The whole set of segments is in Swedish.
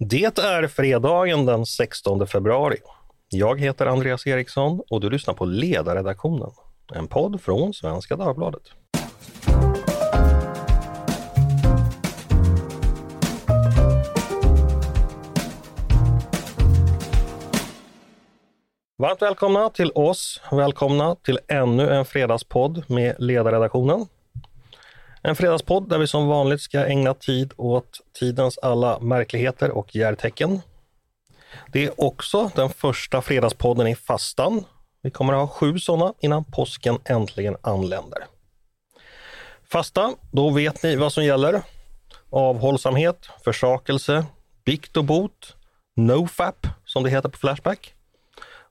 Det är fredagen den 16 februari. Jag heter Andreas Eriksson och du lyssnar på Ledarredaktionen, en podd från Svenska Dagbladet. Varmt välkomna till oss. Välkomna till ännu en fredagspodd med Ledarredaktionen. En fredagspodd där vi som vanligt ska ägna tid åt tidens alla märkligheter och järtecken. Det är också den första fredagspodden i fastan. Vi kommer att ha sju sådana innan påsken äntligen anländer. Fasta, då vet ni vad som gäller. Avhållsamhet, försakelse, bikt och bot, nofap som det heter på Flashback.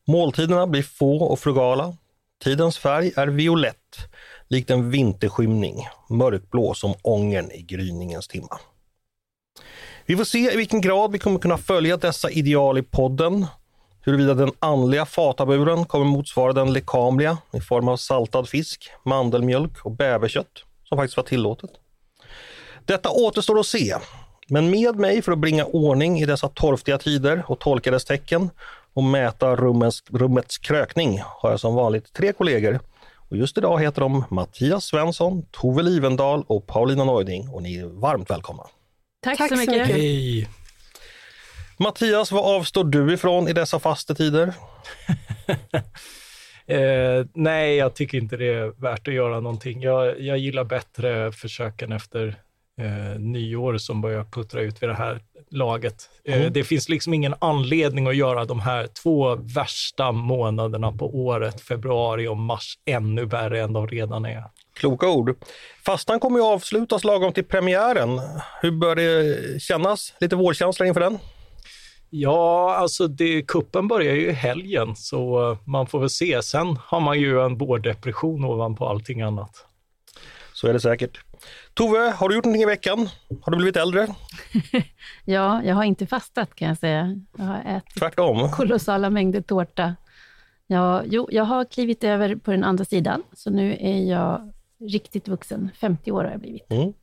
Måltiderna blir få och frugala. Tidens färg är violett, likt en vinterskymning, mörkblå som ångern i gryningens timma. Vi får se i vilken grad vi kommer kunna följa dessa ideal i podden. Huruvida den andliga fataburen kommer motsvara den lekamliga i form av saltad fisk, mandelmjölk och bäverkött som faktiskt var tillåtet. Detta återstår att se. Men med mig för att bringa ordning i dessa torftiga tider och tolka dess tecken och mäta rummets, rummets krökning har jag som vanligt tre kollegor. Och just idag heter de Mattias Svensson, Tove Livendal och Paulina Neuding och ni är varmt välkomna. Tack, Tack så mycket. mycket. Hej! Mattias, vad avstår du ifrån i dessa fastetider? eh, nej, jag tycker inte det är värt att göra någonting. Jag, jag gillar bättre försöken efter eh, nyår som börjar puttra ut vid det här laget. Eh, mm. Det finns liksom ingen anledning att göra de här två värsta månaderna på året, februari och mars, ännu värre än de redan är. Kloka ord. Fastan kommer ju avslutas lagom till premiären. Hur bör det kännas? Lite vårkänsla inför den? Ja, alltså det, kuppen börjar ju i helgen, så man får väl se. Sen har man ju en vårdepression ovanpå allting annat. Så är det säkert. Tove, har du gjort någonting i veckan? Har du blivit äldre? ja, jag har inte fastat kan jag säga. Jag har ätit Tvärtom. kolossala mängder tårta. Ja, jo, jag har klivit över på den andra sidan, så nu är jag riktigt vuxen. 50 år har jag blivit. Mm.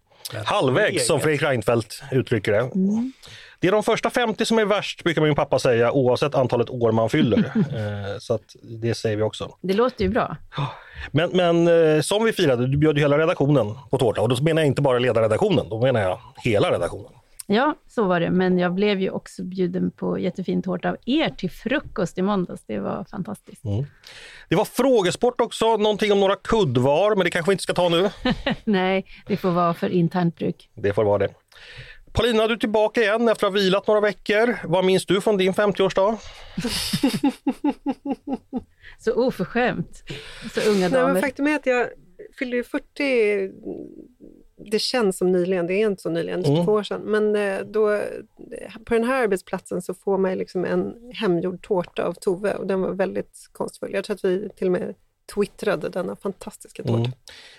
Halvvägs, som Fredrik Reinfeldt uttrycker det. Mm. Det är de första 50 som är värst, brukar min pappa säga, oavsett antalet år man fyller. Eh, så att det säger vi också. Det låter ju bra. Men, men eh, som vi firade, du bjöd ju hela redaktionen på tårta och då menar jag inte bara ledarredaktionen, då menar jag hela redaktionen. Ja, så var det. Men jag blev ju också bjuden på jättefin tårta av er till frukost i måndags. Det var fantastiskt. Mm. Det var frågesport också, någonting om några kuddvar, men det kanske vi inte ska ta nu? Nej, det får vara för internt bruk. Det får vara det. Paulina, du är tillbaka igen efter att ha vilat några veckor. Vad minns du från din 50-årsdag? så oförskämt. Så unga damer. Nej, faktum är att jag fyllde 40 det känns som nyligen, det är inte så nyligen, är mm. två år sedan. Men eh, då, på den här arbetsplatsen så får man liksom en hemgjord tårta av Tove och den var väldigt konstfull. Jag tror att vi till och med twittrade denna fantastiska tårta. Mm.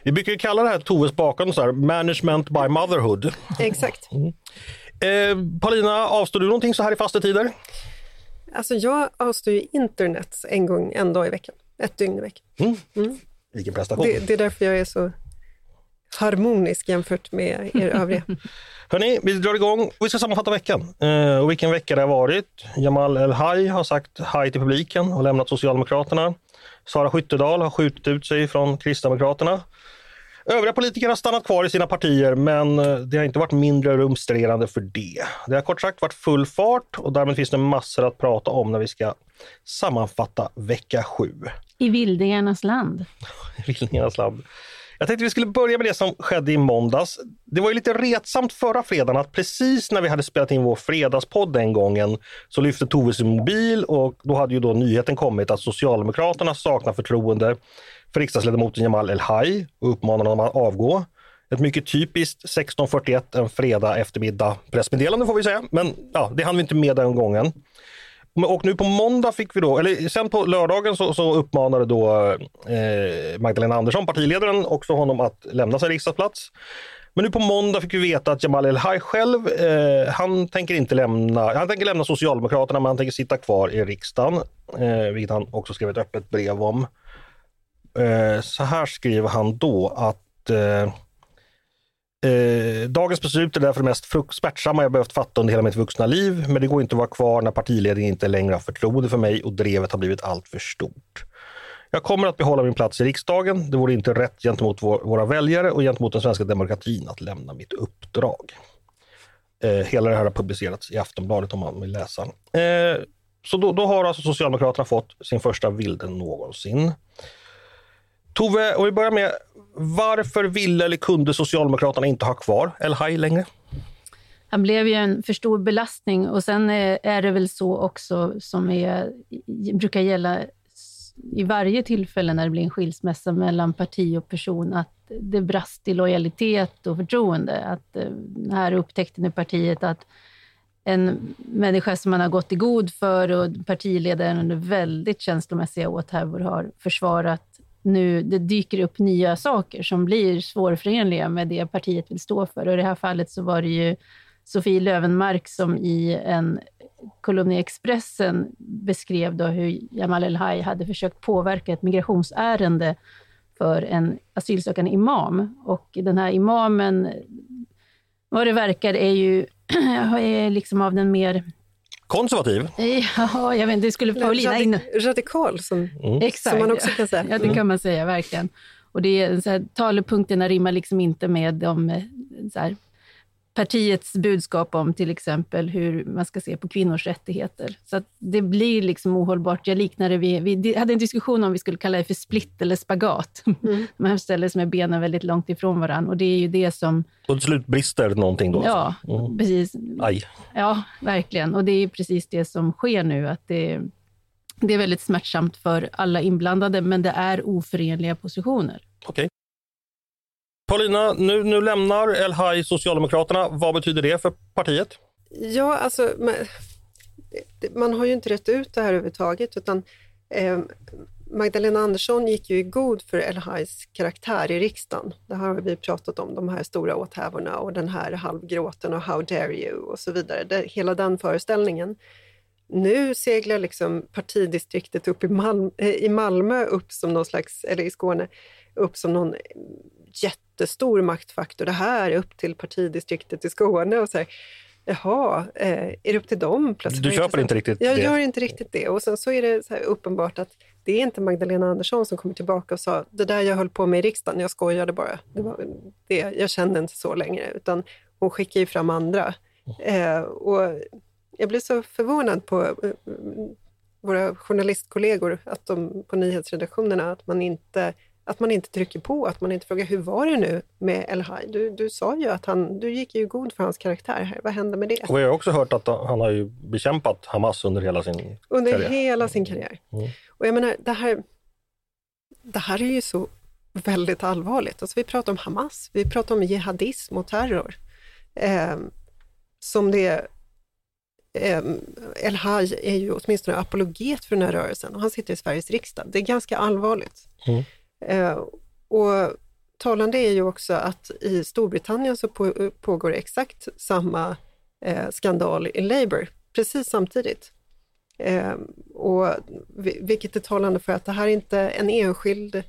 Vi brukar kalla det här Toves bakgrund så här, management by motherhood. Exakt. Mm. Eh, Paulina, avstår du någonting så här i fasta tider? Alltså jag avstår ju internet en gång, en dag i veckan. Ett dygn i veckan. Mm. Mm. Vilken prestation. Det, det är därför jag är så harmonisk jämfört med er övriga. Hörni, vi drar igång. Vi ska sammanfatta veckan eh, och vilken vecka det har varit. Jamal El-Haj har sagt hej till publiken och lämnat Socialdemokraterna. Sara Skyttedal har skjutit ut sig från Kristdemokraterna. Övriga politiker har stannat kvar i sina partier men eh, det har inte varit mindre rumstrerande för det. Det har kort sagt varit full fart och därmed finns det massor att prata om när vi ska sammanfatta vecka sju. I vildingarnas land. I vildingarnas land. Jag tänkte vi skulle börja med det som skedde i måndags. Det var ju lite retsamt förra fredagen att precis när vi hade spelat in vår fredagspodd den gången så lyfte Tove sin mobil och då hade ju då nyheten kommit att Socialdemokraterna saknar förtroende för riksdagsledamoten Jamal El-Haj och uppmanar honom att avgå. Ett mycket typiskt 16.41 en fredag eftermiddag pressmeddelande får vi säga, men ja, det hann vi inte med den gången. Och nu på måndag fick vi då, eller sen på lördagen så, så uppmanade då eh, Magdalena Andersson, partiledaren, också honom att lämna sin riksdagsplats. Men nu på måndag fick vi veta att Jamal El-Haj själv, eh, han tänker inte lämna, han tänker lämna Socialdemokraterna men han tänker sitta kvar i riksdagen, eh, vilket han också skrev ett öppet brev om. Eh, så här skriver han då att eh, eh, dagens beslut är därför det mest smärtsamma jag behövt fatta under hela mitt vuxna liv, men det går inte att vara kvar när partiledningen inte längre har förtroende för mig och drevet har blivit allt för stort. Jag kommer att behålla min plats i riksdagen. Det vore inte rätt gentemot vår, våra väljare och gentemot den svenska demokratin att lämna mitt uppdrag. Eh, hela det här har publicerats i Aftonbladet om man vill läsa. Eh, så då, då, har alltså Socialdemokraterna fått sin första vilde någonsin. Tove, om vi börjar med, varför ville eller kunde Socialdemokraterna inte ha kvar El Haj längre? Han blev ju en för stor belastning och sen eh, är det väl så också som är, brukar gälla i varje tillfälle när det blir en skilsmässa mellan parti och person, att det brast i lojalitet och förtroende. Att eh, här upptäckte nu partiet att en människa som man har gått i god för och partiledaren under väldigt känslomässiga åthävor har försvarat nu, det dyker upp nya saker som blir svårförenliga med det partiet vill stå för. Och I det här fallet så var det ju Sofie Lövenmark som i en kolumn i Expressen beskrev då hur Jamal El-Haj hade försökt påverka ett migrationsärende för en asylsökande imam. Och den här imamen, vad det verkar, är ju är liksom av den mer Konservativ? Ja, jag vet inte, det skulle Paulina in... Radikal, som, mm. Exakt. som man också kan säga. Ja, det kan man säga, verkligen. Och det är, så här, talepunkterna rimmar liksom inte med de eh, så här, partiets budskap om till exempel hur man ska se på kvinnors rättigheter. Så det blir liksom ohållbart. Jag liknar det vid, vi hade en diskussion om vi skulle kalla det för split eller spagat. Mm. Man ställer sig med benen väldigt långt ifrån varandra och det är ju det som... Och till slut brister någonting då? Ja, alltså. mm. precis. Aj. Ja, verkligen. Och det är precis det som sker nu. Att det, det är väldigt smärtsamt för alla inblandade, men det är oförenliga positioner. Okej. Paulina, nu, nu lämnar El Haj Socialdemokraterna. Vad betyder det för partiet? Ja, alltså man, man har ju inte rätt ut det här överhuvudtaget utan eh, Magdalena Andersson gick ju i god för El Hajs karaktär i riksdagen. Det har vi pratat om, de här stora åthävorna och den här halvgråten och How dare you och så vidare. Det, hela den föreställningen. Nu seglar liksom partidistriktet upp i, Malm, eh, i Malmö upp som någon slags, eller i Skåne, upp som någon jättestor maktfaktor. Det här är upp till partidistriktet i Skåne. Och så här, Jaha, eh, är det upp till dem? Plötsligt du köper inte riktigt jag det? Jag gör inte riktigt det. Och sen så är det så uppenbart att det är inte Magdalena Andersson som kommer tillbaka och sa det där jag höll på med i riksdagen, jag skojade bara. Det var det. Jag kände inte så längre. Utan hon skickar ju fram andra. Eh, och jag blir så förvånad på eh, våra journalistkollegor att de, på nyhetsredaktionerna, att man inte att man inte trycker på, att man inte frågar hur var det nu med El Haj? Du, du sa ju att han, du gick ju god för hans karaktär här. Vad hände med det? Och jag har också hört att han har ju bekämpat Hamas under hela sin under karriär. Under hela sin karriär. Mm. Och jag menar, det här, det här är ju så väldigt allvarligt. Alltså vi pratar om Hamas, vi pratar om jihadism och terror. Eh, som det eh, El Haj är ju åtminstone apologet för den här rörelsen och han sitter i Sveriges riksdag. Det är ganska allvarligt. Mm. Eh, och talande är ju också att i Storbritannien så på, pågår exakt samma eh, skandal i Labour, precis samtidigt. Eh, och, vilket är talande för att det här är inte en enskild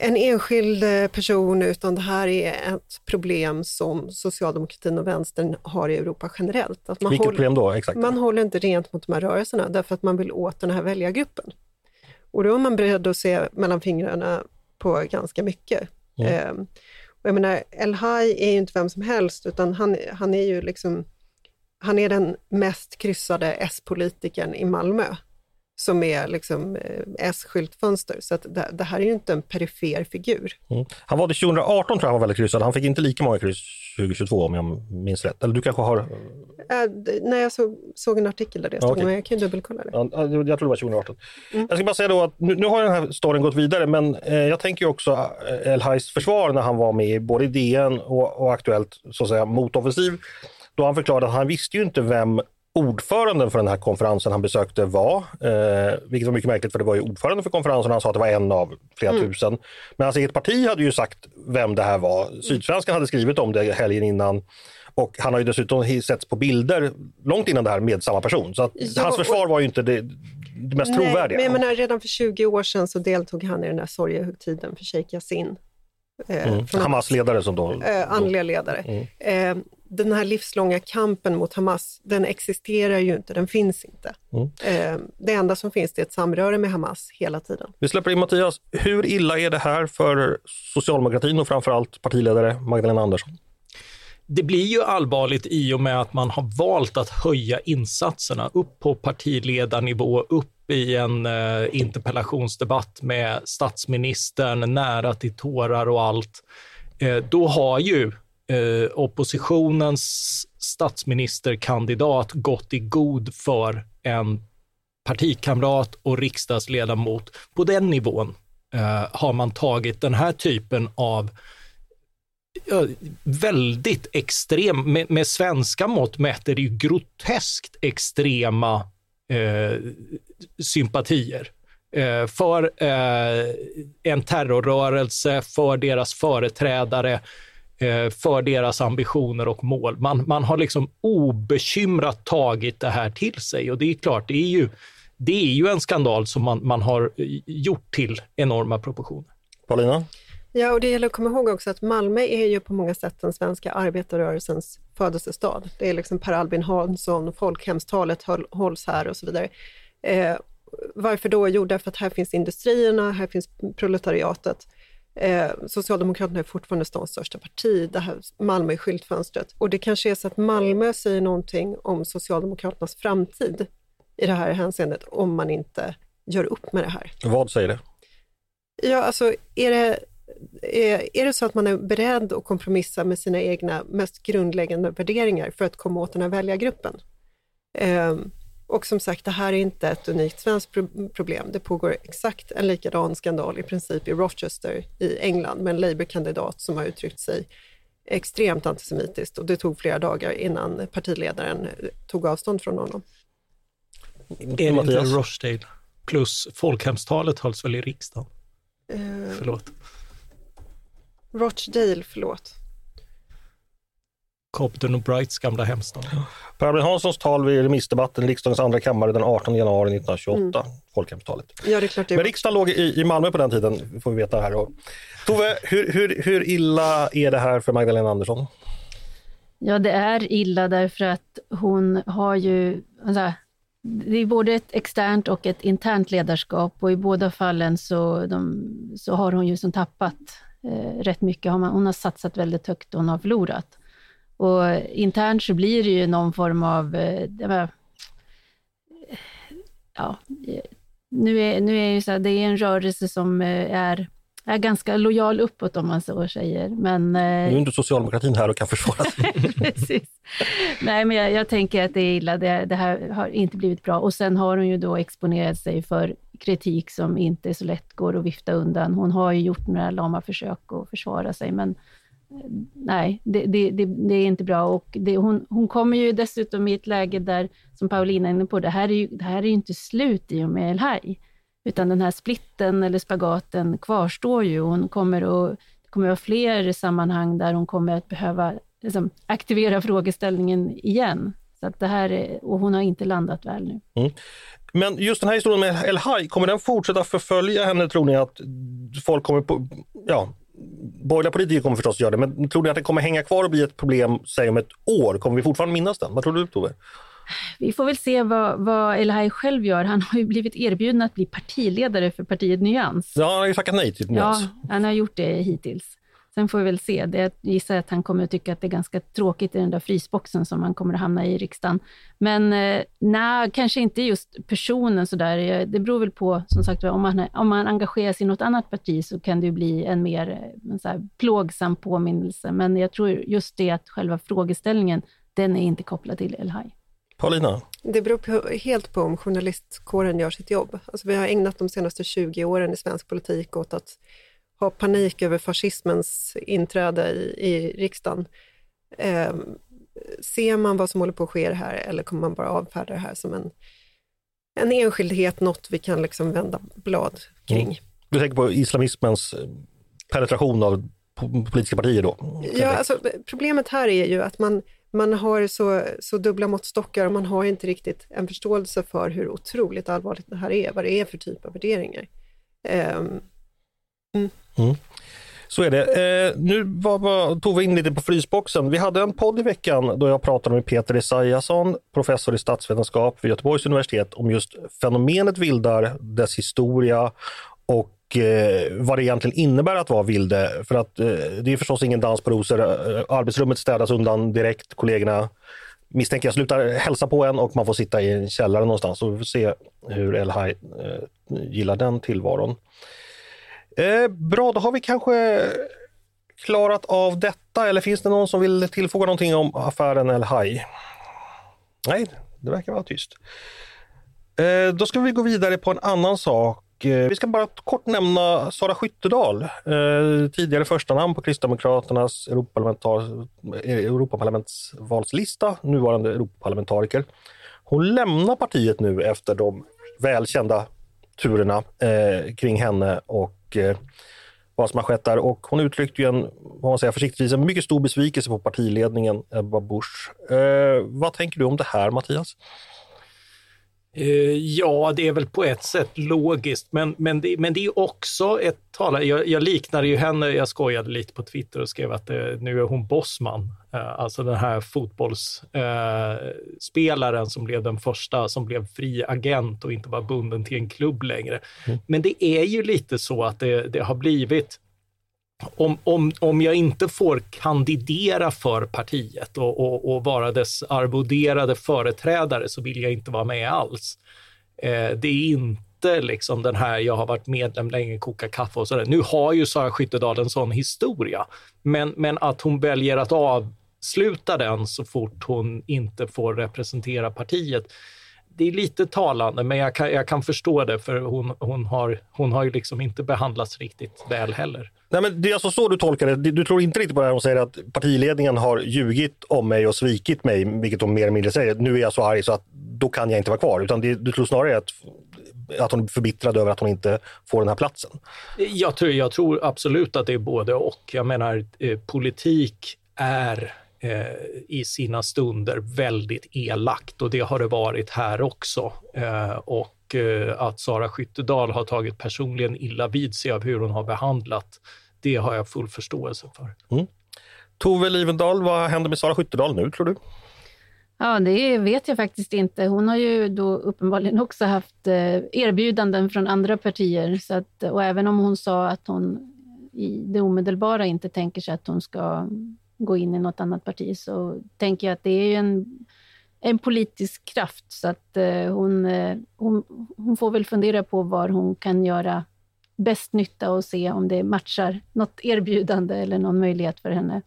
en enskild person, utan det här är ett problem som socialdemokratin och vänstern har i Europa generellt. Att man Vilket håller, problem då? Exakt. Man håller inte rent mot de här rörelserna därför att man vill åt den här väljargruppen. Och då är man beredd att se mellan fingrarna på ganska mycket. Mm. Eh, och jag menar, El Haj är ju inte vem som helst, utan han, han är ju liksom, han är den mest kryssade S-politikern i Malmö som är liksom eh, S-skyltfönster. Så det, det, här är ju inte en perifer figur. Mm. Han var det 2018 tror jag han var väldigt kryssad. Han fick inte lika många kryss 2022 om jag minns rätt. Eller du kanske har? Äh, nej, jag såg, såg en artikel där det stod, okay. men jag kan ju dubbelkolla det. Ja, jag tror det var 2018. Mm. Jag ska bara säga då att nu, nu har den här storyn gått vidare, men eh, jag tänker också eh, El Hajs försvar när han var med både i DN och, och Aktuellt, så att säga, motoffensiv. Då han förklarade att han visste ju inte vem ordföranden för den här konferensen han besökte var, eh, vilket var mycket märkligt för det var ju ordförande för konferensen han sa att det var en av flera mm. tusen. Men hans eget parti hade ju sagt vem det här var. Sydsvenskan hade skrivit om det helgen innan och han har ju dessutom setts på bilder långt innan det här med samma person. Så att ja, hans försvar var ju inte det, det mest nej, trovärdiga. Men jag menar, redan för 20 år sedan så deltog han i den där sorgehögtiden för Sheikh Yasin. Eh, mm. Hamas-ledare som då? Eh, andliga ledare. Mm. Eh, den här livslånga kampen mot Hamas, den existerar ju inte, den finns inte. Mm. Eh, det enda som finns är ett samröre med Hamas hela tiden. Vi släpper in Mattias. Hur illa är det här för socialdemokratin och framförallt partiledare Magdalena Andersson? Det blir ju allvarligt i och med att man har valt att höja insatserna upp på partiledarnivå, upp i en eh, interpellationsdebatt med statsministern, nära till tårar och allt. Eh, då har ju eh, oppositionens statsministerkandidat gått i god för en partikamrat och riksdagsledamot. På den nivån eh, har man tagit den här typen av ja, väldigt extrem, med, med svenska mått mätt är det ju groteskt extrema eh, sympatier eh, för eh, en terrorrörelse, för deras företrädare, eh, för deras ambitioner och mål. Man, man har liksom obekymrat tagit det här till sig och det är klart, det är ju, det är ju en skandal som man, man har gjort till enorma proportioner. Paulina? Ja, och det gäller att komma ihåg också att Malmö är ju på många sätt den svenska arbetarrörelsens födelsestad. Det är liksom Per Albin Hansson, folkhemstalet hålls här och så vidare. Eh, varför då? Jo, därför att här finns industrierna, här finns proletariatet. Eh, Socialdemokraterna är fortfarande stans största parti, det här Malmö är skyltfönstret. Och det kanske är så att Malmö säger någonting om Socialdemokraternas framtid i det här hänseendet, om man inte gör upp med det här. Vad säger det? Ja, alltså är det, är, är det så att man är beredd att kompromissa med sina egna mest grundläggande värderingar för att komma åt den här väljargruppen? Eh, och som sagt, det här är inte ett unikt svenskt problem. Det pågår exakt en likadan skandal i princip i Rochester i England med en Labour-kandidat som har uttryckt sig extremt antisemitiskt och det tog flera dagar innan partiledaren tog avstånd från honom. Är det inte Rochdale? Plus folkhemstalet hölls väl i riksdagen? Uh, förlåt. Rochdale, förlåt. Compton och Brights gamla hemstad. Per Albin Hanssons tal vid remissdebatten i riksdagens andra kammare den 18 januari 1928, mm. folkhemstalet. Ja, det är klart det Men riksdagen låg i, i Malmö på den tiden, får vi veta här. Och, Tove, hur, hur, hur illa är det här för Magdalena Andersson? Ja, det är illa därför att hon har ju... Alltså, det är både ett externt och ett internt ledarskap och i båda fallen så, de, så har hon ju som tappat eh, rätt mycket. Hon har, hon har satsat väldigt högt och hon har förlorat. Och internt så blir det ju någon form av, eh, ja, nu är, nu är det, så här, det är en rörelse som eh, är, är ganska lojal uppåt om man så säger. Men, eh, nu är inte socialdemokratin här och kan försvara sig. Precis. Nej, men jag, jag, tänker att det är illa. Det, det, här har inte blivit bra. Och sen har hon ju då exponerat sig för kritik som inte så lätt går att vifta undan. Hon har ju gjort några lama försök att försvara sig, men nej, det, det, det, det, är inte bra. Och hon, hon kommer ju dessutom i ett läge där, som Paulina är inne på, det här är ju det här är inte slut i och med El Haj, utan den här splitten eller spagaten kvarstår ju. Hon kommer att, det kommer att vara fler sammanhang där hon kommer att behöva liksom, aktivera frågeställningen igen. Så att det här är, och hon har inte landat väl nu. Mm. Men just den här historien med El Haj, kommer den fortsätta förfölja henne tror ni att folk kommer på, ja, borgerliga politiker kommer förstås göra det, men tror ni att det kommer hänga kvar och bli ett problem, säg om ett år? Kommer vi fortfarande minnas den? Vad tror du Tove? Vi får väl se vad, vad El själv gör. Han har ju blivit erbjuden att bli partiledare för partiet Nyans. Ja, han har ju tackat nej till Nyans. Ja, han har gjort det hittills. Sen får vi väl se. Det, jag gissar att han kommer att tycka att det är ganska tråkigt i den där frysboxen som han kommer att hamna i i riksdagen. Men eh, nej, kanske inte just personen sådär. Det beror väl på, som sagt om man, om man engagerar sig i något annat parti så kan det bli en mer eh, en så här, plågsam påminnelse. Men jag tror just det att själva frågeställningen, den är inte kopplad till El Haj. Paulina? Det beror på, helt på om journalistkåren gör sitt jobb. Alltså vi har ägnat de senaste 20 åren i svensk politik åt att ha panik över fascismens inträde i, i riksdagen. Eh, ser man vad som håller på att ske här eller kommer man bara avfärda det här som en, en enskildhet, något vi kan liksom vända blad kring? Mm. Du tänker på islamismens eh, penetration av politiska partier då? Ja, alltså, problemet här är ju att man, man har så, så dubbla måttstockar och man har inte riktigt en förståelse för hur otroligt allvarligt det här är, vad det är för typ av värderingar. Um, mm. Mm. Så är det. Eh, nu var, var, tog vi in lite på frysboxen. Vi hade en podd i veckan då jag pratade med Peter Esaiasson, professor i statsvetenskap vid Göteborgs universitet, om just fenomenet vildar, dess historia och eh, vad det egentligen innebär att vara vilde. För att eh, det är förstås ingen dans på rosor. Eh, arbetsrummet städas undan direkt. Kollegorna misstänker jag slutar hälsa på en och man får sitta i en källare någonstans. Så vi får se hur Elhaj eh, gillar den tillvaron. Eh, bra, då har vi kanske klarat av detta. Eller finns det någon som vill tillfoga någonting om affären Elhaj? Nej, det verkar vara tyst. Eh, då ska vi gå vidare på en annan sak Eh, vi ska bara kort nämna Sara Skyttedal, eh, tidigare första namn på Kristdemokraternas eh, Europaparlamentsvalslista, nuvarande Europaparlamentariker. Hon lämnar partiet nu efter de välkända turerna eh, kring henne och eh, vad som har skett där. Och hon uttryckte ju en, vad man säger försiktigtvis, en mycket stor besvikelse på partiledningen Ebba Busch. Eh, vad tänker du om det här Mattias? Eh, ja, det är väl på ett sätt logiskt, men, men, det, men det är också ett tal. Jag, jag liknade ju henne, jag skojade lite på Twitter och skrev att det, eh, nu är hon bossman. Uh, alltså den här fotbollsspelaren som blev den första som blev fri agent och inte var bunden till en klubb längre. Mm. Men det är ju lite så att det, det har blivit om, om, om jag inte får kandidera för partiet och, och, och, vara dess arvoderade företrädare så vill jag inte vara med alls. Eh, det är inte liksom den här, jag har varit medlem länge, koka kaffe och sådär. Nu har ju Sara Skyttedal en sån historia, men, men att hon väljer att avsluta den så fort hon inte får representera partiet, det är lite talande, men jag kan, jag kan förstå det, för hon, hon, har, hon har ju liksom inte behandlats riktigt väl heller. Nej, men det är alltså så du tolkar det. Du tror inte riktigt på det här hon säger att partiledningen har ljugit om mig och svikit mig, vilket hon mer eller mindre säger. Nu är jag så arg så att då kan jag inte vara kvar. Utan det, du tror snarare att, att hon är förbittrad över att hon inte får den här platsen? Jag tror, jag tror absolut att det är både och. Jag menar, eh, politik är i sina stunder väldigt elakt och det har det varit här också. Eh, och eh, att Sara Skyttedal har tagit personligen illa vid sig av hur hon har behandlat det har jag full förståelse för. Mm. Tove Livendal, vad händer med Sara Skyttedal nu tror du? Ja, det vet jag faktiskt inte. Hon har ju då uppenbarligen också haft eh, erbjudanden från andra partier. Så att, och även om hon sa att hon i det omedelbara inte tänker sig att hon ska gå in i något annat parti, så tänker jag att det är en, en politisk kraft. Så att eh, hon, eh, hon, hon får väl fundera på var hon kan göra bäst nytta och se om det matchar något erbjudande eller någon möjlighet för henne.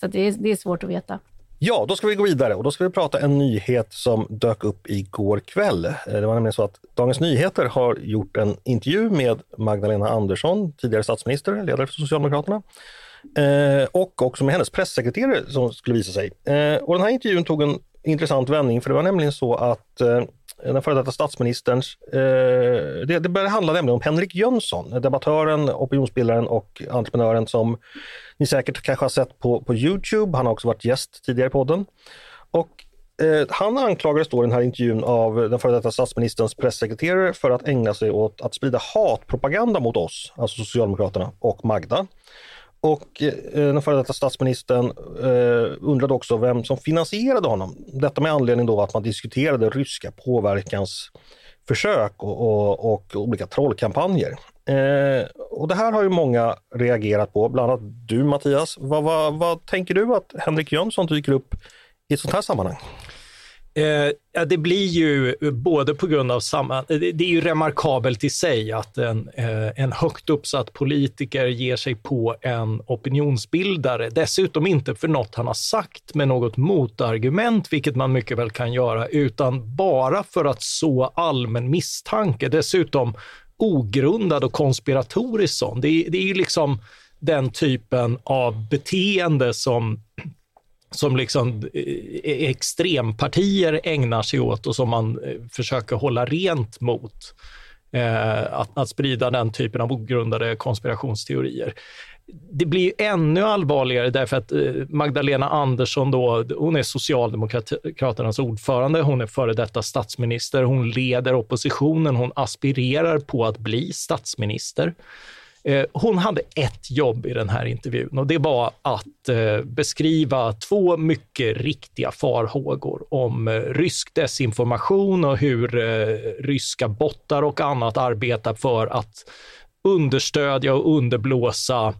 Så det är, det är svårt att veta. Ja, då ska vi gå vidare och då ska vi prata en nyhet som dök upp igår kväll. Eh, det var nämligen så att Dagens Nyheter har gjort en intervju med Magdalena Andersson, tidigare statsminister, ledare för Socialdemokraterna, eh, och också med hennes pressekreterare som skulle visa sig. Eh, och den här intervjun tog en intressant vändning för det var nämligen så att eh, den före detta statsministerns... Eh, det, det började handla nämligen om Henrik Jönsson, debattören, opinionsbildaren och entreprenören som ni säkert kanske har sett på, på Youtube. Han har också varit gäst tidigare i podden. Och eh, han anklagades då i den här intervjun av den före detta statsministerns pressekreterare för att ägna sig åt att sprida hatpropaganda mot oss, alltså Socialdemokraterna och Magda. Och eh, den före detta statsministern eh, undrade också vem som finansierade honom. Detta med anledning då att man diskuterade ryska påverkansförsök och, och, och olika trollkampanjer. Eh, och det här har ju många reagerat på, bland annat du Mattias. Vad, vad, vad tänker du att Henrik Jönsson dyker upp i ett sånt här sammanhang? Eh, ja, det blir ju både på grund av samma... Eh, det, det är ju remarkabelt i sig att en, eh, en högt uppsatt politiker ger sig på en opinionsbildare. Dessutom inte för något han har sagt med något motargument, vilket man mycket väl kan göra, utan bara för att så allmän misstanke. Dessutom ogrundad och konspiratorisk sån. Det, det är ju liksom den typen av beteende som som liksom eh, eh, extrempartier ägnar sig åt och som man eh, försöker hålla rent mot. Eh, att, att sprida den typen av ogrundade konspirationsteorier. Det blir ännu allvarligare därför att Magdalena Andersson då, hon är Socialdemokraternas ordförande, hon är före detta statsminister, hon leder oppositionen, hon aspirerar på att bli statsminister. Eh, hon hade ett jobb i den här intervjun och det var att eh, beskriva två mycket riktiga farhågor om eh, rysk desinformation och hur ryska bottar och annat arbetar för att understödja och underblåsa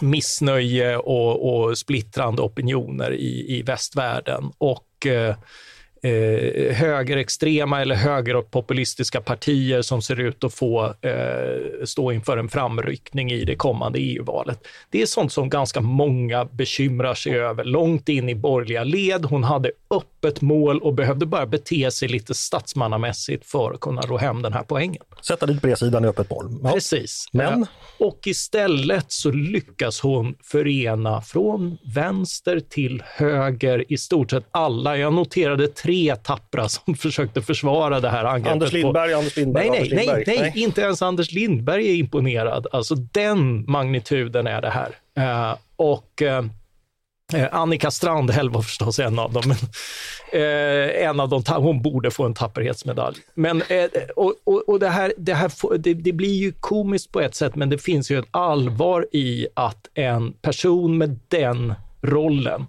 missnöje och, och splittrande opinioner i, i västvärlden. Och eh, eh, högerextrema eller högerpopulistiska partier som ser ut att få eh, stå inför en framryckning i det kommande EU-valet. Det är sånt som ganska många bekymrar sig över långt in i borgerliga led. Hon hade öppet mål och behövde bara bete sig lite statsmannamässigt för att kunna ro hem den här poängen. Sätta dit bredsidan i öppet mål. Ja. Precis. Men? Och istället så lyckas hon förena från vänster till höger i stort sett alla. Jag noterade tre tappra som försökte försvara det här angreppet. Anders Lindberg, på... Anders Lindberg, nej, nej, Anders Lindberg. Nej, nej, inte ens Anders Lindberg är imponerad. Alltså den magnituden är det här. Uh, och uh, Annika Strandhäll var förstås en av dem. Men, eh, en av dem, hon borde få en tapperhetsmedalj. Men, eh, och, och, och, det, här, det, här det, det, blir ju komiskt på ett sätt, men det finns ju ett allvar i att en person med den rollen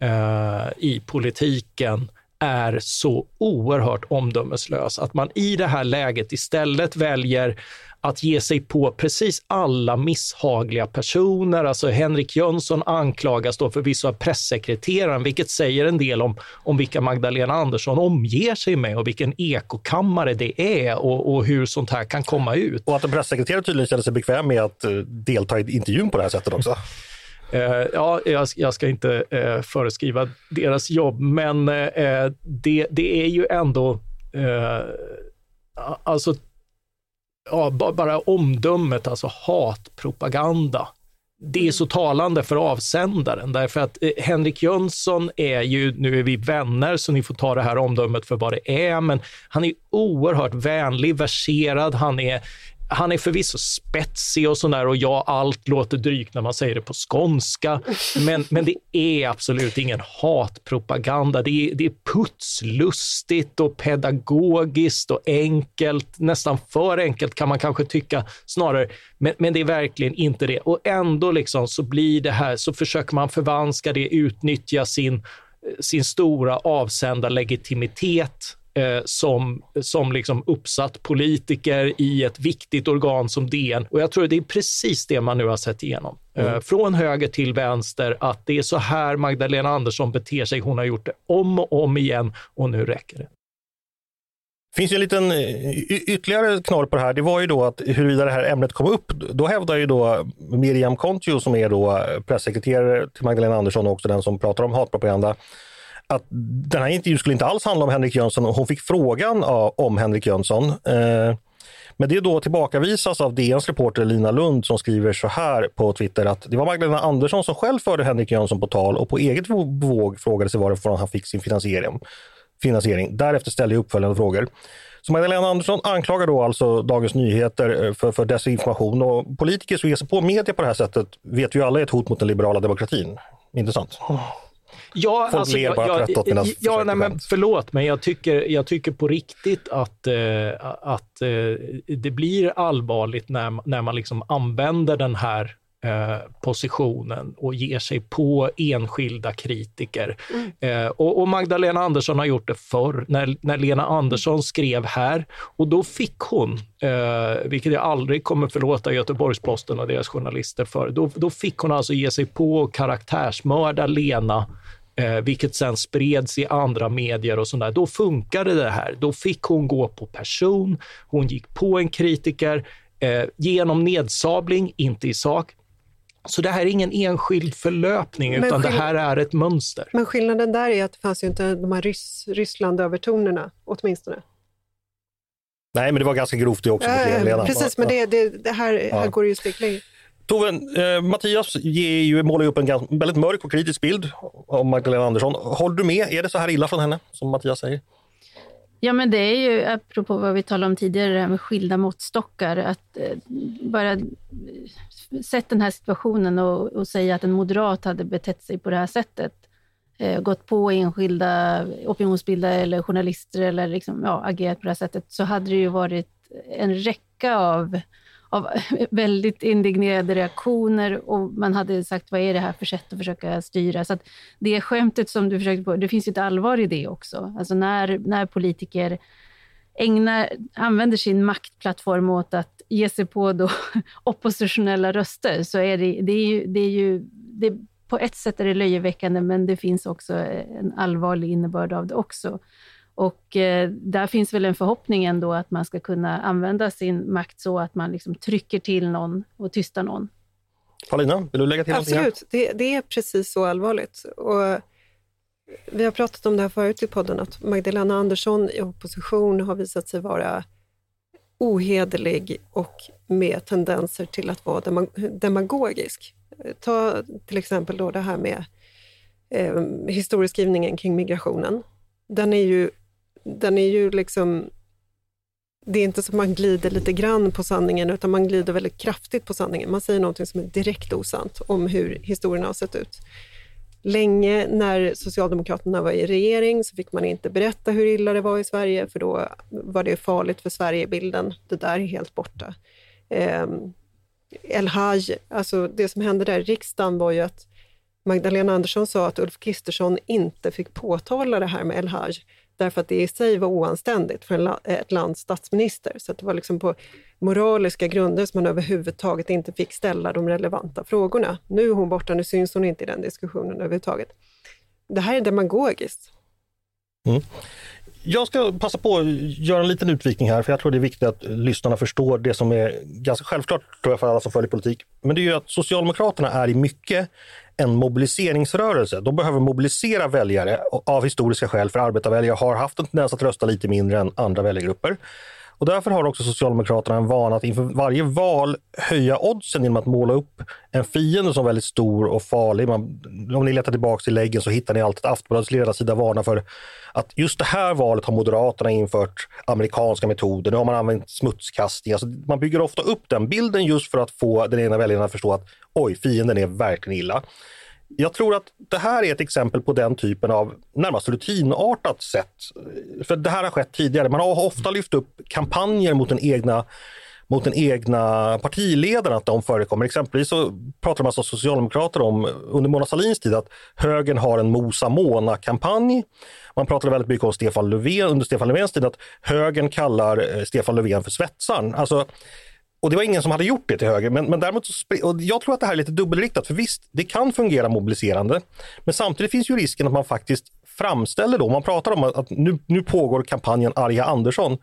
eh, i politiken är så oerhört omdömeslös att man i det här läget istället väljer att ge sig på precis alla misshagliga personer. Alltså Henrik Jönsson anklagas då förvisso av pressekreteraren, vilket säger en del om, om vilka Magdalena Andersson omger sig med och vilken ekokammare det är och, och hur sånt här kan komma ut. Och att en pressekreterare tydligen känner sig bekväm med att uh, delta i intervjun på det här sättet också. Uh, ja, jag, jag, ska inte uh, föreskriva deras jobb, men uh, det, det, är ju ändå alltså ja, bara omdömet, alltså hatpropaganda. Det är så talande för avsändaren, därför att eh, Henrik Jönsson är ju, nu är vi vänner så ni får ta det här omdömet för vad det är, men han är oerhört vänlig, verserad, han är han är förvisso spetsig och sådär och ja, allt låter drygt när man säger det på skånska. Men, men det är absolut ingen hatpropaganda. Det är, det är putslustigt och pedagogiskt och enkelt. Nästan för enkelt kan man kanske tycka snarare. Men, men det är verkligen inte det. Och ändå liksom så blir det här, så försöker man förvanska det, utnyttja sin eh, sin stora avsändarlegitimitet legitimitet som, som liksom uppsatt politiker i ett viktigt organ som DN. Och jag tror det är precis det man nu har sett igenom. Eh, mm. Eh, från höger till vänster, att det är så här Magdalena Andersson beter sig. Hon har gjort det om och om igen och nu räcker det. Det finns ju en liten ytterligare knorr på det här. Det var ju då att huruvida det här ämnet kom upp. Då hävdar ju då Miriam Kontio som är då pressekreterare till Magdalena Andersson och också den som pratar om hatpropaganda att den här intervjun skulle inte alls handla om Henrik Jönsson och hon fick frågan om Henrik Jönsson. Eh, men det då tillbakavisas av DNs reporter Lina Lund som skriver så här på Twitter att det var Magdalena Andersson som själv förde Henrik Jönsson på tal och på eget våg frågade sig varifrån han fick sin finansiering. finansiering. Därefter ställde jag uppföljande frågor. Så Magdalena Andersson anklagar då alltså Dagens Nyheter eh, för, för desinformation och politiker som ger sig på media på det här sättet vet ju alla är ett hot mot den liberala demokratin. Intressant. Ja, Folk alltså, ler bara jag, trött åt ja, nej, men Förlåt, men jag tycker, jag tycker på riktigt att, eh, att eh, det blir allvarligt när, när man liksom använder den här eh, positionen och ger sig på enskilda kritiker. Mm. Eh, och, och, Magdalena Andersson har gjort det förr, när, när Lena Andersson skrev här. Och då fick hon, eh, vilket jag aldrig kommer förlåta Göteborgs-Posten och deras journalister för, då, då fick hon alltså ge sig på och karaktärsmörda Lena eh, vilket sen spreds i andra medier och sådär. Då funkade det här. Då fick hon gå på person, hon gick på en kritiker eh, genom nedsabling, inte i sak. Så det här är ingen enskild förlöpning, men utan det här är ett mönster. Men skillnaden där är att det fanns ju inte de här Rys Ryssland-övertonerna, åtminstone. Nej, men det var ganska grovt det också. Äh, precis, men det, det, det här, ja. här går det ju steg längre. Tove, eh, Mattias ger ju, målar ju upp en ganska, väldigt mörk och kritisk bild av Magdalena Andersson. Håller du med? Är det så här illa från henne, som Mattias säger? Ja, men det är ju, apropå vad vi talade om tidigare, det här med skilda måttstockar, att eh, bara eh, sett den här situationen och, och, säga att en moderat hade betett sig på det här sättet, eh, gått på enskilda opinionsbildare eller journalister eller liksom, ja, agerat på det här sättet, så hade det ju varit en räcka av av väldigt indignerade reaktioner och man hade sagt vad är det här för sätt att försöka styra? Så att det skämtet som du försökte på, det finns ju ett allvar i det också. Alltså när, när politiker ägnar, använder sin maktplattform åt att ge sig på då oppositionella röster, så är det, det är ju, det är ju det, på ett sätt är det löjeväckande, men det finns också en allvarlig innebörd av det också. Och eh, där finns väl en förhoppning ändå att man ska kunna använda sin makt så att man liksom trycker till någon och tystar någon. Paulina, vill du lägga till Absolut, någonting? det, det är precis så allvarligt. Och vi har pratat om det här förut i podden, att Magdalena Andersson i opposition har visat sig vara ohederlig och med tendenser till att vara demagogisk. Ta till exempel då det här med eh, historieskrivningen kring migrationen. Den är ju, den är ju liksom... Det är inte så att man glider lite grann på sanningen, utan man glider väldigt kraftigt på sanningen. Man säger någonting som är direkt osant om hur historien har sett ut. Länge när Socialdemokraterna var i regering så fick man inte berätta hur illa det var i Sverige, för då var det farligt för Sverigebilden. Det där är helt borta. Eh, El-Haj, alltså det som hände där i riksdagen var ju att Magdalena Andersson sa att Ulf Kristersson inte fick påtala det här med El-Haj, därför att det i sig var oanständigt för eh, ett lands statsminister. Så det var liksom på moraliska grunder som man överhuvudtaget inte fick ställa de relevanta frågorna. Nu är hon borta, nu syns hon inte i den diskussionen överhuvudtaget. Det här är demagogiskt. Mm. Jag ska passa på att göra en liten utvikning här, för jag tror det är viktigt att lyssnarna förstår det som är ganska självklart tror jag, för alla som följer politik. Men det är ju att Socialdemokraterna är i mycket en mobiliseringsrörelse. De behöver mobilisera väljare av historiska skäl, för arbetarväljare har haft en tendens att rösta lite mindre än andra väljargrupper. Och därför har också Socialdemokraterna en vana att inför varje val höja oddsen genom att måla upp en fiende som väldigt stor och farlig. Man, om ni letar tillbaka i läggen så hittar ni alltid Aftonbladets ledarsida varnar för att just det här valet har Moderaterna infört amerikanska metoder. Nu har man använt smutskastning. Alltså man bygger ofta upp den bilden just för att få den ena väljaren att förstå att oj, fienden är verkligen illa. Jag tror att det här är ett exempel på den typen av närmast rutinartat sätt. För det här har skett tidigare. Man har ofta lyft upp kampanjer mot den egna mot den egna partiledaren att de förekommer. Exempelvis så pratar man som socialdemokrater om under Mona Sahlins tid att högern har en Mosa Mona-kampanj. Man pratade väldigt mycket om Stefan Löfven under Stefan Löfvens tid att högern kallar eh, Stefan Löfven för svetsaren. Alltså, och det var ingen som hade gjort det till höger. Men, men däremot, och jag tror att det här är lite dubbelriktat. För visst, det kan fungera mobiliserande. Men samtidigt finns ju risken att man faktiskt framställer då, man pratar om att nu, nu pågår kampanjen Arja Andersson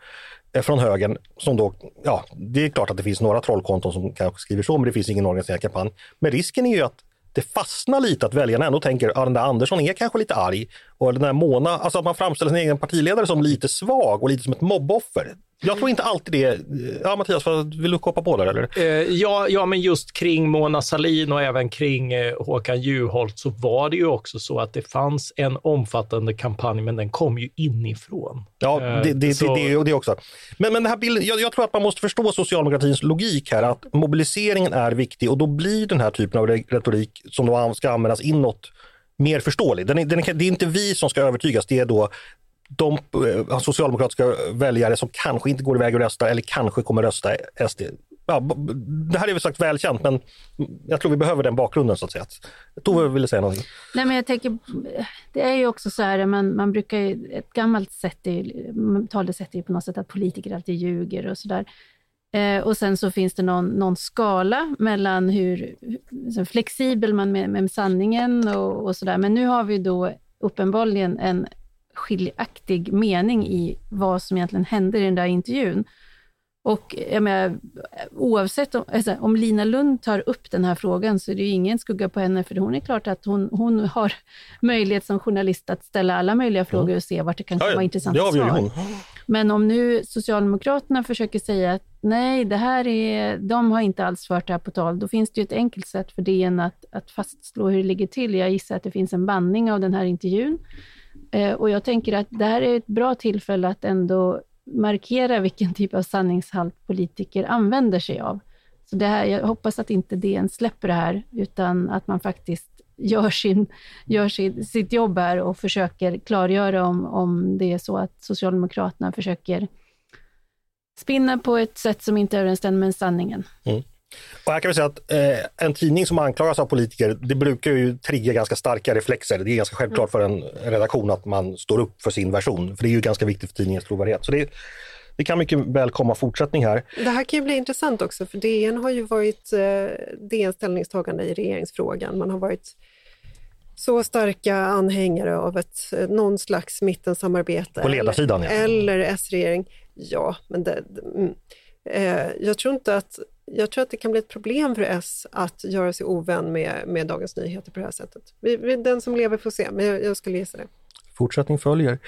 eh, från högern, som då, ja, det är klart att det finns några trollkonton som kanske skriver så, men det finns ingen organiserad kampanj. Men risken är ju att det fastnar lite att väljarna ändå tänker att den där Andersson är kanske lite arg. Och den där Mona, alltså att man framställer sin egen partiledare som lite svag och lite som ett mobboffer. Jag tror inte alltid det. Ja, Mattias, vill du hoppa på där? Eller? Eh, ja, ja, men just kring Mona Salin och även kring eh, Håkan Juholt så var det ju också så att det fanns en omfattande kampanj, men den kom ju inifrån. Ja, det, det, det, så... det, det också. Men, men den här bilden, jag, jag, tror att man måste förstå socialdemokratins logik här, att mobiliseringen är viktig och då blir den här typen av retorik som då ska användas inåt mer förståelig. Den är, den är, det är inte vi som ska övertygas, det är då de eh, alltså socialdemokratiska väljare som kanske inte går iväg och röstar eller kanske kommer rösta SD. Ja, det här är väl sagt välkänt, men jag tror vi behöver den bakgrunden så att säga. Tove ville säga någonting. Nej, men jag tänker, det är ju också så här, man, man brukar ju, ett gammalt sätt, talesätt är ju på något sätt att politiker alltid ljuger och sådär. Eh, och sen så finns det någon, någon skala mellan hur, hur flexibel man är med, med sanningen och, och sådär. Men nu har vi då uppenbarligen en skiljaktig mening i vad som egentligen hände i den där intervjun. Och jag menar, oavsett om, alltså, om Lina Lund tar upp den här frågan så är det ju ingen skugga på henne, för hon är klart att hon, hon har möjlighet som journalist att ställa alla möjliga frågor mm. och se vart det kan komma ja, intressanta svar. Hon. Men om nu Socialdemokraterna försöker säga att nej, det här är, de har inte alls fört det här på tal, då finns det ju ett enkelt sätt för DN att, att fastslå hur det ligger till. Jag gissar att det finns en bandning av den här intervjun. Eh, och jag tänker att det här är ett bra tillfälle att ändå markera vilken typ av sanningshalt politiker använder sig av. Så det här, jag hoppas att inte DN släpper det här, utan att man faktiskt gör, sin, gör sin, sitt jobb här och försöker klargöra om, om det är så att Socialdemokraterna försöker spinna på ett sätt som inte överensstämmer med sanningen. Mm. Och här kan vi säga att eh, en tidning som anklagas av politiker, det brukar ju trigga ganska starka reflexer. Det är ganska självklart för en redaktion att man står upp för sin version, för det är ju ganska viktigt för tidningens trovärdighet. Så det, det kan mycket väl komma fortsättning här. Det här kan ju bli intressant också, för DN har ju varit eh, DNs ställningstagande i regeringsfrågan. Man har varit så starka anhängare av ett, eh, någon slags mittensamarbete. På ledarsidan, eller, ja. Eller S-regering. Ja, men det, mm. eh, jag tror inte att jag tror att det kan bli ett problem för S att göra sig ovän med, med Dagens Nyheter på det här sättet. Vi, vi, den som lever får se, men jag, jag skulle gissa det. Fortsättning följer.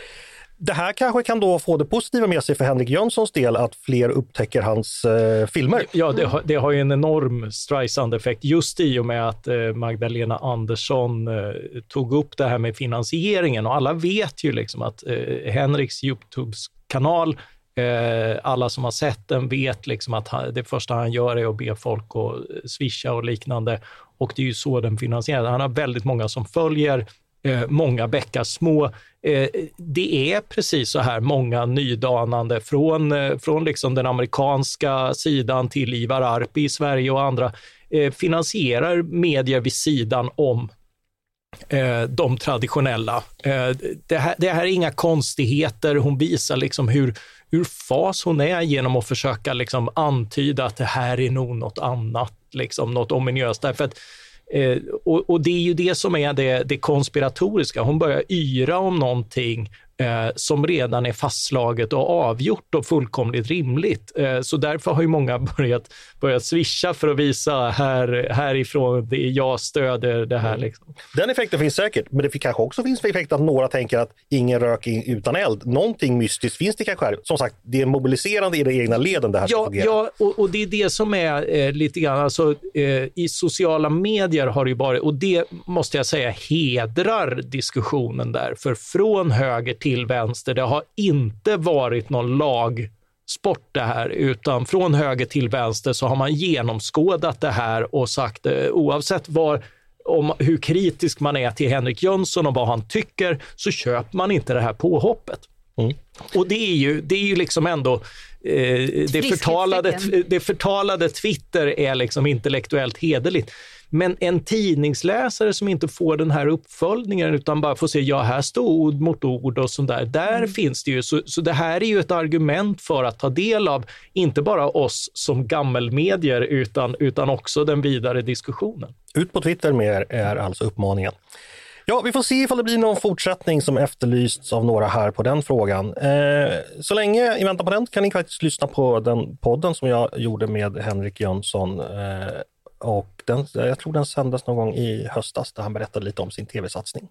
Det här kanske kan då få det positiva med sig för Henrik Jönssons del, att fler upptäcker hans eh, filmer. Ja, det har, det har ju en enorm Streisand-effekt just i och med att eh, Magdalena Andersson eh, tog upp det här med finansieringen och alla vet ju liksom att eh, Henriks Youtube-kanal Eh, alla som har sett den vet liksom att han, det första han gör är att be folk att eh, swisha och liknande. Och det är ju så den finansieras. Han har väldigt många som följer, eh, många bäckar små. Det är precis så här många nydanande från, från liksom den amerikanska sidan till Ivar Arpi i Sverige och andra finansierar medier vid sidan om Eh, de traditionella. Eh, det här, det här är inga konstigheter. Hon visar liksom hur, hur fas hon är genom att försöka liksom antyda att det här är nog något annat, liksom något ominöst. Därför att eh, och, och, det är ju det som är det, det konspiratoriska. Hon börjar yra om någonting eh, som redan är fastslaget och avgjort och fullkomligt rimligt. Eh, så därför har ju många börjat, börjat swisha för att visa här, härifrån, det är jag stöder det här. Mm. Liksom. Den effekten finns säkert, men det kanske också finns effekt att några tänker att ingen rök utan eld. Någonting mystiskt finns det kanske här. Som sagt, det är mobiliserande i de egna leden det här ja. Ja, och, och, det är det som är eh, lite grann, alltså, eh, i sociala medier har det ju varit, och det måste jag säga hedrar diskussionen där, för från höger till till vänster. Det har inte varit någon lagsport det här, utan från höger till vänster så har man genomskådat det här och sagt eh, oavsett var om hur kritisk man är till Henrik Jönsson och vad han tycker, så köper man inte det här påhoppet. Mm. Och det är ju, det är ju liksom ändå eh, det, förtalade, det förtalade Twitter är liksom intellektuellt hederligt. Men en tidningsläsare som inte får den här uppföljningen utan bara får se, ja här står ord mot ord och sånt där. Där mm. finns det ju, så, så det här är ju ett argument för att ta del av, inte bara oss som gammelmedier utan, utan också den vidare diskussionen. Ut på Twitter mer är alltså uppmaningen. Ja, vi får se ifall det blir någon fortsättning som efterlysts av några här på den frågan. Eh, så länge i väntan på den kan ni faktiskt lyssna på den podden som jag gjorde med Henrik Jönsson eh, och den, jag tror den sändes någon gång i höstas där han berättade lite om sin tv-satsning.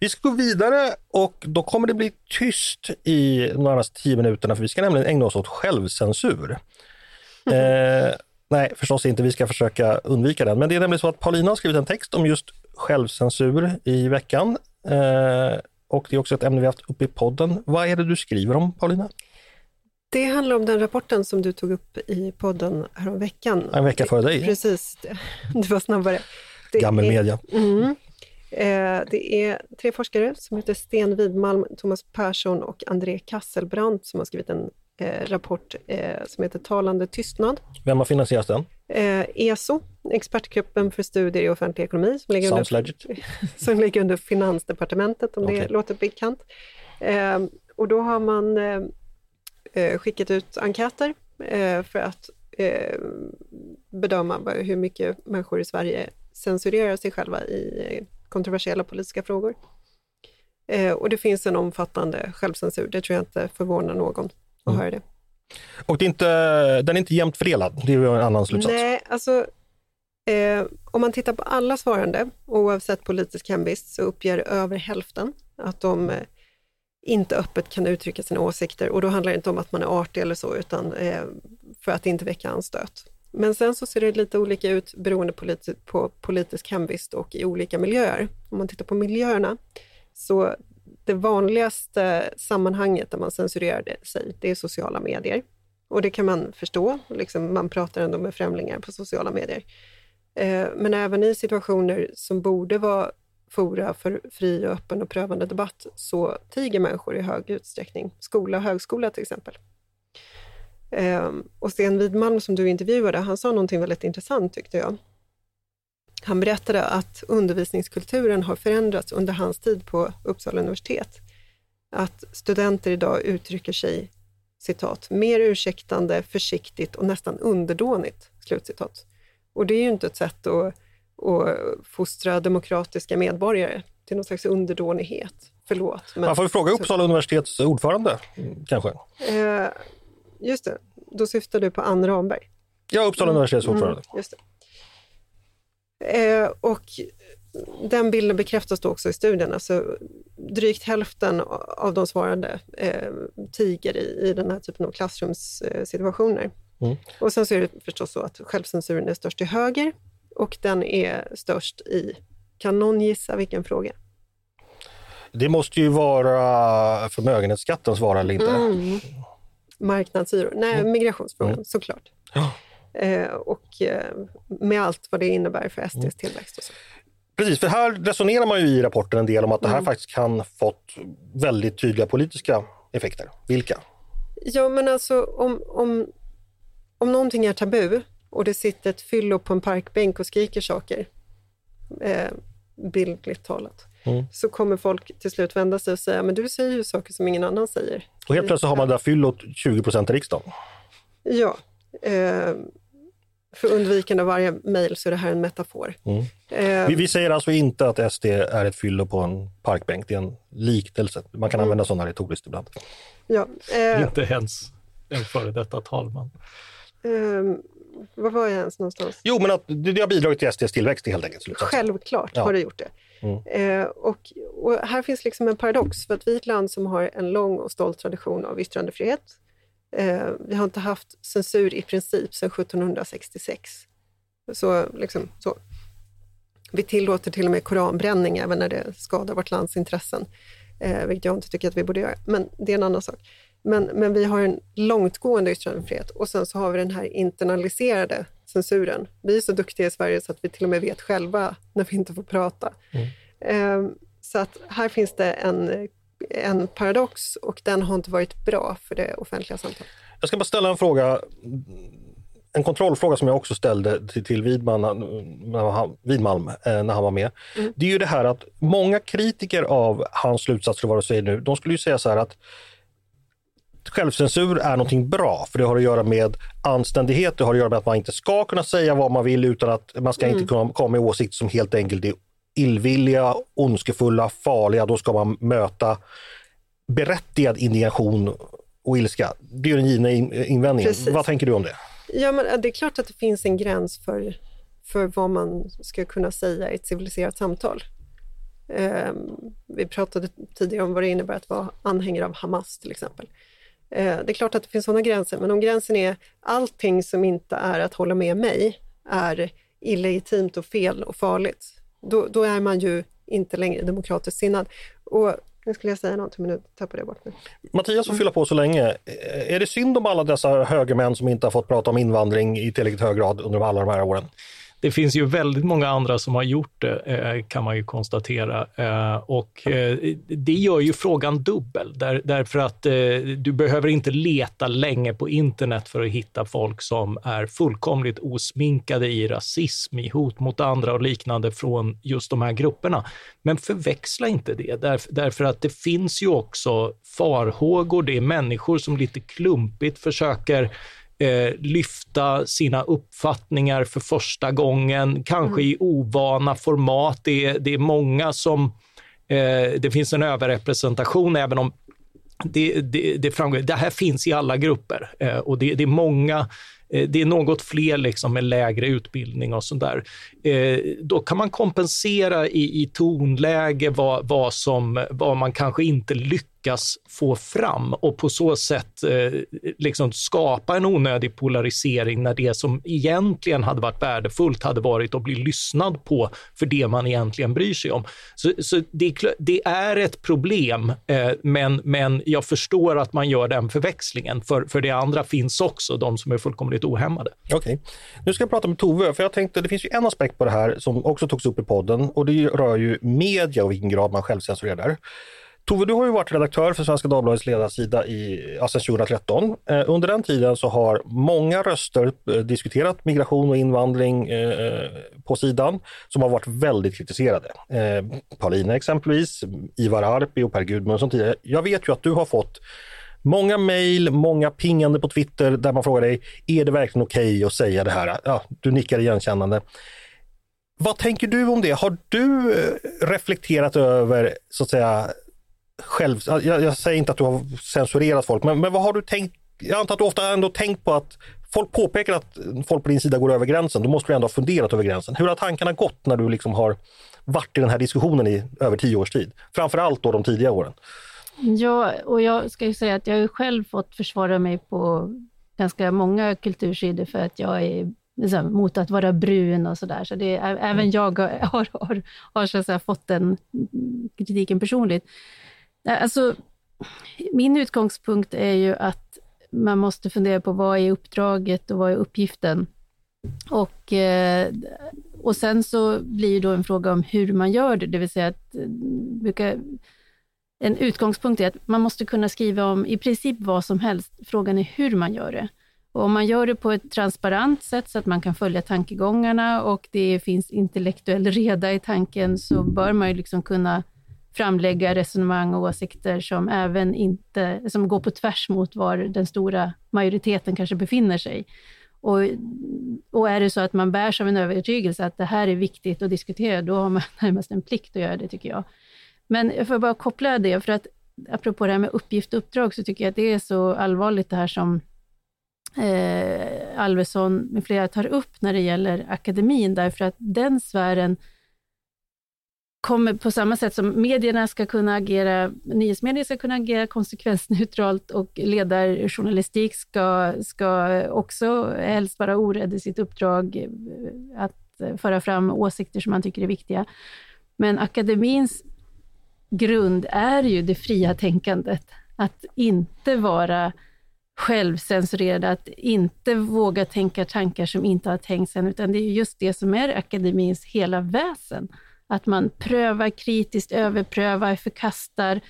Vi ska gå vidare och då kommer det bli tyst i de närmaste tio minuterna för vi ska nämligen ägna oss åt självcensur. Mm. Eh, nej, förstås inte. Vi ska försöka undvika den. Men det är nämligen så att Paulina har skrivit en text om just självcensur i veckan. Eh, och det är också ett ämne vi haft uppe i podden. Vad är det du skriver om Paulina? Det handlar om den rapporten som du tog upp i podden häromveckan. En vecka före dig. Precis, du var snabbare. Det Gammelmedia. Mm, eh, det är tre forskare som heter Sten Widmalm, Thomas Persson och André Kasselbrandt som har skrivit en eh, rapport eh, som heter Talande tystnad. Vem har finansierat den? Eh, ESO, Expertgruppen för studier i offentlig ekonomi, som ligger, Sounds under, som ligger under Finansdepartementet, om okay. det låter bekant. Eh, och då har man skickat ut enkäter eh, för att eh, bedöma hur mycket människor i Sverige censurerar sig själva i kontroversiella politiska frågor. Eh, och det finns en omfattande självcensur, det tror jag inte förvånar någon att mm. höra det. Och det är inte, den är inte jämnt fördelad, det är en annan slutsats. Nej, alltså eh, om man tittar på alla svarande, oavsett politisk hemvist, så uppger över hälften att de eh, inte öppet kan uttrycka sina åsikter och då handlar det inte om att man är artig eller så, utan eh, för att inte väcka anstöt. Men sen så ser det lite olika ut beroende politi på politisk hemvist och i olika miljöer. Om man tittar på miljöerna, så det vanligaste sammanhanget där man censurerar sig, det är sociala medier. Och det kan man förstå, liksom, man pratar ändå med främlingar på sociala medier. Eh, men även i situationer som borde vara fora för fri och öppen och prövande debatt så tiger människor i hög utsträckning. Skola och högskola till exempel. Ehm, och Sten Widmalm som du intervjuade, han sa någonting väldigt intressant tyckte jag. Han berättade att undervisningskulturen har förändrats under hans tid på Uppsala universitet. Att studenter idag uttrycker sig, citat, mer ursäktande, försiktigt och nästan underdånigt, slutcitat. Och det är ju inte ett sätt att, att fostra demokratiska medborgare till någon slags underdånighet. Förlåt. Men, Man får vi fråga Uppsala universitets ordförande, kanske? Eh, just det, då syftar du på Ann Ramberg? Ja, Uppsala mm. universitets ordförande. Mm, just det. Eh, och den bilden bekräftas då också i studien. Alltså, drygt hälften av de svarande eh, tiger i, i den här typen av klassrumssituationer. Mm. Och sen så är det förstås så att självcensuren är störst till höger och den är störst i, kan någon gissa vilken fråga? Det måste ju vara förmögenhetsskattens vara eller inte? Mm. Marknadshyror, nej mm. migrationsfrågan mm. såklart. Ja. Eh, och eh, med allt vad det innebär för SDs mm. tillväxt. Och så. Precis, för här resonerar man ju i rapporten en del om att det här mm. faktiskt kan fått väldigt tydliga politiska effekter. Vilka? Ja, men alltså om, om, om någonting är tabu och det sitter ett fyllo på en parkbänk och skriker saker, eh, bildligt talat, mm. så kommer folk till slut vända sig och säga, men du säger ju saker som ingen annan säger. Och helt plötsligt har man det där fyllot 20 procent i riksdagen. Ja. Eh, för undvikande av varje mejl så är det här en metafor. Mm. Eh, vi, vi, säger alltså inte att SD är ett fyllo på en parkbänk, det är en liknelse. Man kan mm. använda sådana retoriskt ibland. Ja, eh, inte ens en före detta talman. Eh, var var jag ens någonstans? Jo, men att det har bidragit till SDs tillväxt helt enkelt. Självklart ja. har det gjort det. Mm. Eh, och, och, här finns liksom en paradox, för att vi är ett land som har en lång och stolt tradition av yttrandefrihet. Eh, vi har inte haft censur i princip sedan 1766. Så, liksom, så. Vi tillåter till och med koranbränning även när det skadar vårt lands intressen, eh, vilket jag inte tycker att vi borde göra, men det är en annan sak. Men, men vi har en långtgående yttrandefrihet och sen så har vi den här internaliserade censuren. Vi är så duktiga i Sverige så att vi till och med vet själva när vi inte får prata. Mm. Eh, så att här finns det en, en paradox och den har inte varit bra för det offentliga samtalet. Jag ska bara ställa en fråga, en kontrollfråga som jag också ställde till, till Widman, när han, Widmalm eh, när han var med. Mm. Det är ju det här att många kritiker av hans slutsatser, vad du säger nu, de skulle ju säga så här att självcensur är någonting bra, för det har att göra med anständighet, det har att göra med att man inte ska kunna säga vad man vill utan att man ska mm. inte kunna komma med åsikter som helt enkelt är illvilliga, ondskefulla, farliga. Då ska man möta berättigad indignation och ilska. Det är den givna invändningen. Precis. Vad tänker du om det? Ja, men det är klart att det finns en gräns för, för vad man ska kunna säga i ett civiliserat samtal. Eh, vi pratade tidigare om vad det innebär att vara anhängare av Hamas till exempel. Eh, det är klart att det finns sådana gränser, men om gränsen är allting som inte är att hålla med mig är illegitimt och fel och farligt, då, då är man ju inte längre demokratiskt sinnad. Och nu skulle jag säga någonting, men nu tappade jag bort mig. Mattias får fylla på så länge. Eh, är det synd om alla dessa högermän som inte har fått prata om invandring i tillräckligt hög grad under alla de här åren? Det finns ju väldigt många andra som har gjort det, eh, kan man ju konstatera. Eh, och eh, det gör ju frågan dubbel, därför att du behöver inte leta länge på internet för att hitta folk som är fullkomligt osminkade i rasism, i hot mot andra och liknande från just de här grupperna. Men förväxla inte det, därför att det finns ju också farhågor. Det är människor som lite klumpigt försöker eh, lyfta sina uppfattningar för första gången, kanske mm. i ovana format. Det är, det är många som... Eh, det finns en överrepresentation, även om det, det, det framgår. Det här finns i alla grupper eh, och det, det är många Eh, det är något fler liksom med lägre utbildning och sådär. Eh, då kan man kompensera i, i tonläge vad, vad, som, vad man kanske inte lyckas lyckas få fram och på så sätt eh, liksom skapa en onödig polarisering när det som egentligen hade varit värdefullt hade varit att bli lyssnad på för det man egentligen bryr sig om. Så, så det, det, är ett problem, eh, men, men jag förstår att man gör den förväxlingen, för, för det andra finns också, de som är fullkomligt ohämmade. Okej, okay. nu ska jag prata med Tove, för jag tänkte det finns ju en aspekt på det här som också togs upp i podden och det rör ju media och vilken grad man självcensurerar där. Tove, du har ju varit redaktör för Svenska Dagbladets ledarsida i, ja, sedan 2013. Eh, under den tiden så har många röster eh, diskuterat migration och invandring eh, eh, på sidan som har varit väldigt kritiserade. Eh, Paulina exempelvis, Ivar Arpi och Per Gudmundsson tidigare. Jag vet ju att du har fått Många mejl, många pingande på Twitter där man frågar dig, är det verkligen okej okay att säga det här? Ja, du nickar igenkännande. Vad tänker du om det? Har du eh, reflekterat över, så att säga, själv, jag, jag säger inte att du har censurerat folk, men, men vad har du tänkt? Jag antar att du ofta ändå tänkt på att folk påpekar att folk på din sida går över gränsen. Då måste du ändå ha funderat över gränsen. Hur har tankarna gått när du liksom har varit i den här diskussionen i över tio års tid? Framförallt då de tidiga åren. Ja, och jag ska ju säga att jag har själv fått försvara mig på ganska många kultursidor för att jag är liksom, mot att vara brun och sådär. Så det även mm. jag har, har, har, har så fått den kritiken personligt. Alltså, min utgångspunkt är ju att man måste fundera på vad är uppdraget och vad är uppgiften? Och, eh, och sen så blir det då en fråga om hur man gör det, det vill säga att eh, brukar, en utgångspunkt är att man måste kunna skriva om i princip vad som helst. Frågan är hur man gör det. Och om man gör det på ett transparent sätt så att man kan följa tankegångarna och det finns intellektuell reda i tanken, så bör man ju liksom kunna framlägga resonemang och åsikter som även inte, som går på tvärs mot var den stora majoriteten kanske befinner sig. Och, och är det så att man bärs av en övertygelse att det här är viktigt att diskutera, då har man närmast en plikt att göra det, tycker jag. Men jag får bara koppla det, för att apropå det här med uppgift och uppdrag, så tycker jag att det är så allvarligt det här som eh, Alvesson med flera tar upp när det gäller akademin, därför att den sfären kommer på samma sätt som medierna ska kunna agera, nyhetsmedier ska kunna agera konsekvensneutralt och ledarjournalistik ska, ska också helst vara orädd i sitt uppdrag eh, att föra fram åsikter som man tycker är viktiga. Men akademins grund är ju det fria tänkandet. Att inte vara självcensurerad, att inte våga tänka tankar som inte har tänkts än, utan det är just det som är akademins hela väsen. Att man prövar kritiskt, överprövar, förkastar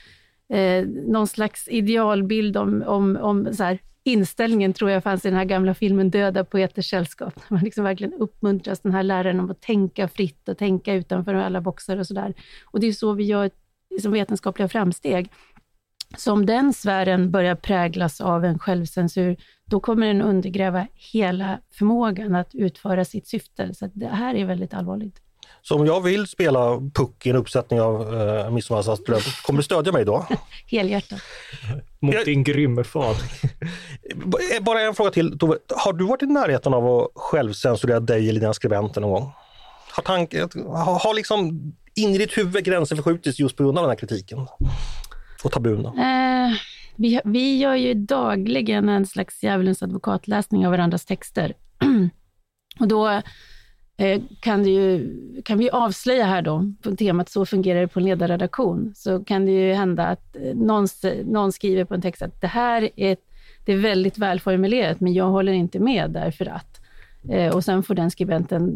eh, någon slags idealbild om, om, om så här, inställningen tror jag fanns i den här gamla filmen Döda poeters sällskap. Man liksom verkligen uppmuntras, den här läraren, om att tänka fritt och tänka utanför alla boxar och sådär. Och det är så vi gör liksom vetenskapliga framsteg. Så om den sfären börjar präglas av en självcensur, då kommer den undergräva hela förmågan att utföra sitt syfte. Så det här är väldigt allvarligt. Så om jag vill spela puck i en uppsättning av uh, Midsommarnattsdröm, kommer du stödja mig då? Helhjärtat. Mot jag, din grymme far. Bara en fråga till Tove. Har du varit i närheten av att självcensurera dig eller dina skribenter någon gång? Har, tank, har, har liksom in i ditt huvud gränsen förskjutits just på grund av den här kritiken? Och tabun? Eh, vi, vi gör ju dagligen en slags djävulens advokatläsning av varandras texter. och då eh, Eh, kan, det ju, kan vi avslöja här då, på temat Så fungerar det på en ledarredaktion, så kan det ju hända att eh, någon, någon skriver på en text att det här är, det är väldigt välformulerat, men jag håller inte med därför att. Eh, och sen får den skribenten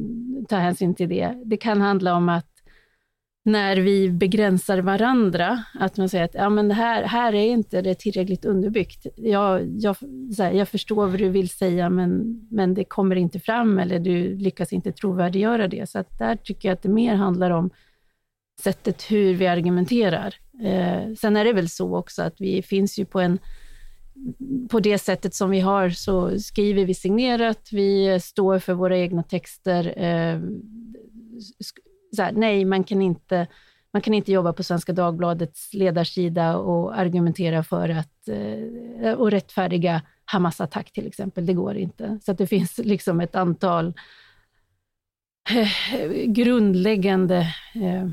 ta hänsyn till det. Det kan handla om att när vi begränsar varandra, att man säger att ja, men det här, här är inte det tillräckligt underbyggt. Jag, jag, här, jag förstår vad du vill säga, men, men det kommer inte fram eller du lyckas inte trovärdiggöra det. Så att där tycker jag att det mer handlar om sättet hur vi argumenterar. Eh, sen är det väl så också att vi finns ju på en på det sättet som vi har så skriver vi signerat, vi står för våra egna texter. Eh, så här, nej, man kan, inte, man kan inte jobba på Svenska Dagbladets ledarsida och argumentera för att eh, och rättfärdiga Hamas-attack till exempel. Det går inte. Så det finns liksom ett antal eh, grundläggande eh,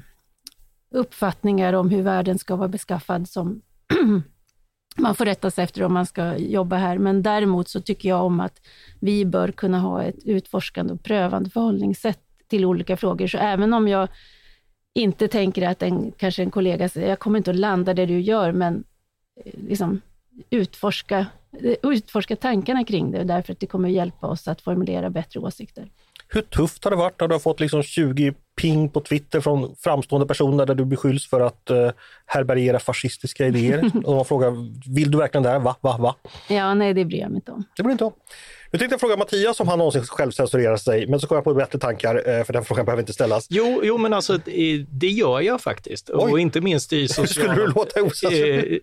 uppfattningar om hur världen ska vara beskaffad som man får rätta sig efter om man ska jobba här. Men däremot så tycker jag om att vi bör kunna ha ett utforskande och prövande förhållningssätt till olika frågor. Så även om jag inte tänker att en, kanske en kollega säger, jag kommer inte att landa det du gör, men eh, liksom utforska, utforska tankarna kring det, därför att det kommer hjälpa oss att formulera bättre åsikter. Hur tufft har det varit när du har fått liksom 20 ping på Twitter från framstående personer där du beskylls för att uh, härbärgera fascistiska idéer? och man frågar, vill du verkligen det? Va, va, va? Ja, nej det bryr jag mig inte om. Det bryr inte om. Nu tänkte jag fråga Mattias om han någonsin självcensurerar sig, men så kom jag på bättre tankar, eh, för den frågan behöver inte ställas. Jo, jo men alltså det gör jag faktiskt. Oj. Och inte minst i sociala... Skulle du låta ocensurerat?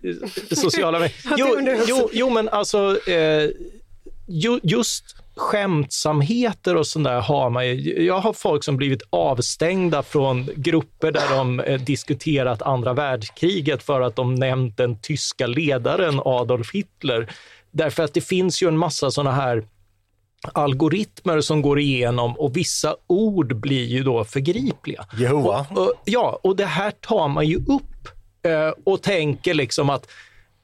Eh, sociala jo, jo, jo, men alltså eh, just skämtsamheter och sånt där har man ju. Jag har folk som blivit avstängda från grupper där de eh, diskuterat andra världskriget för att de nämnt den tyska ledaren Adolf Hitler. Därför att det finns ju en massa såna här algoritmer som går igenom och vissa ord blir ju då förgripliga. Jehova. Och, och, ja, och det här tar man ju upp eh, och tänker liksom att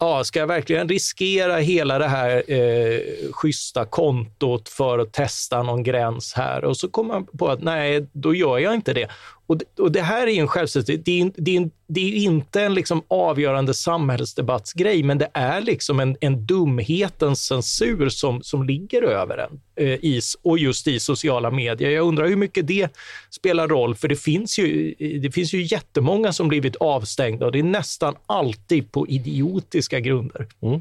ja, ska jag verkligen riskera hela det här eh, schyssta kontot för att testa någon gräns här? Och så kommer man på att nej, då gör jag inte det. Och det, och det här är en självständighet. Det är, det, är, det är inte en liksom avgörande samhällsdebattsgrej, men det är liksom en, en dumhetens censur som, som ligger över en eh, i, och just i sociala medier. Jag undrar hur mycket det spelar roll, för det finns ju, det finns ju jättemånga som blivit avstängda och det är nästan alltid på idiotiska grunder. Mm.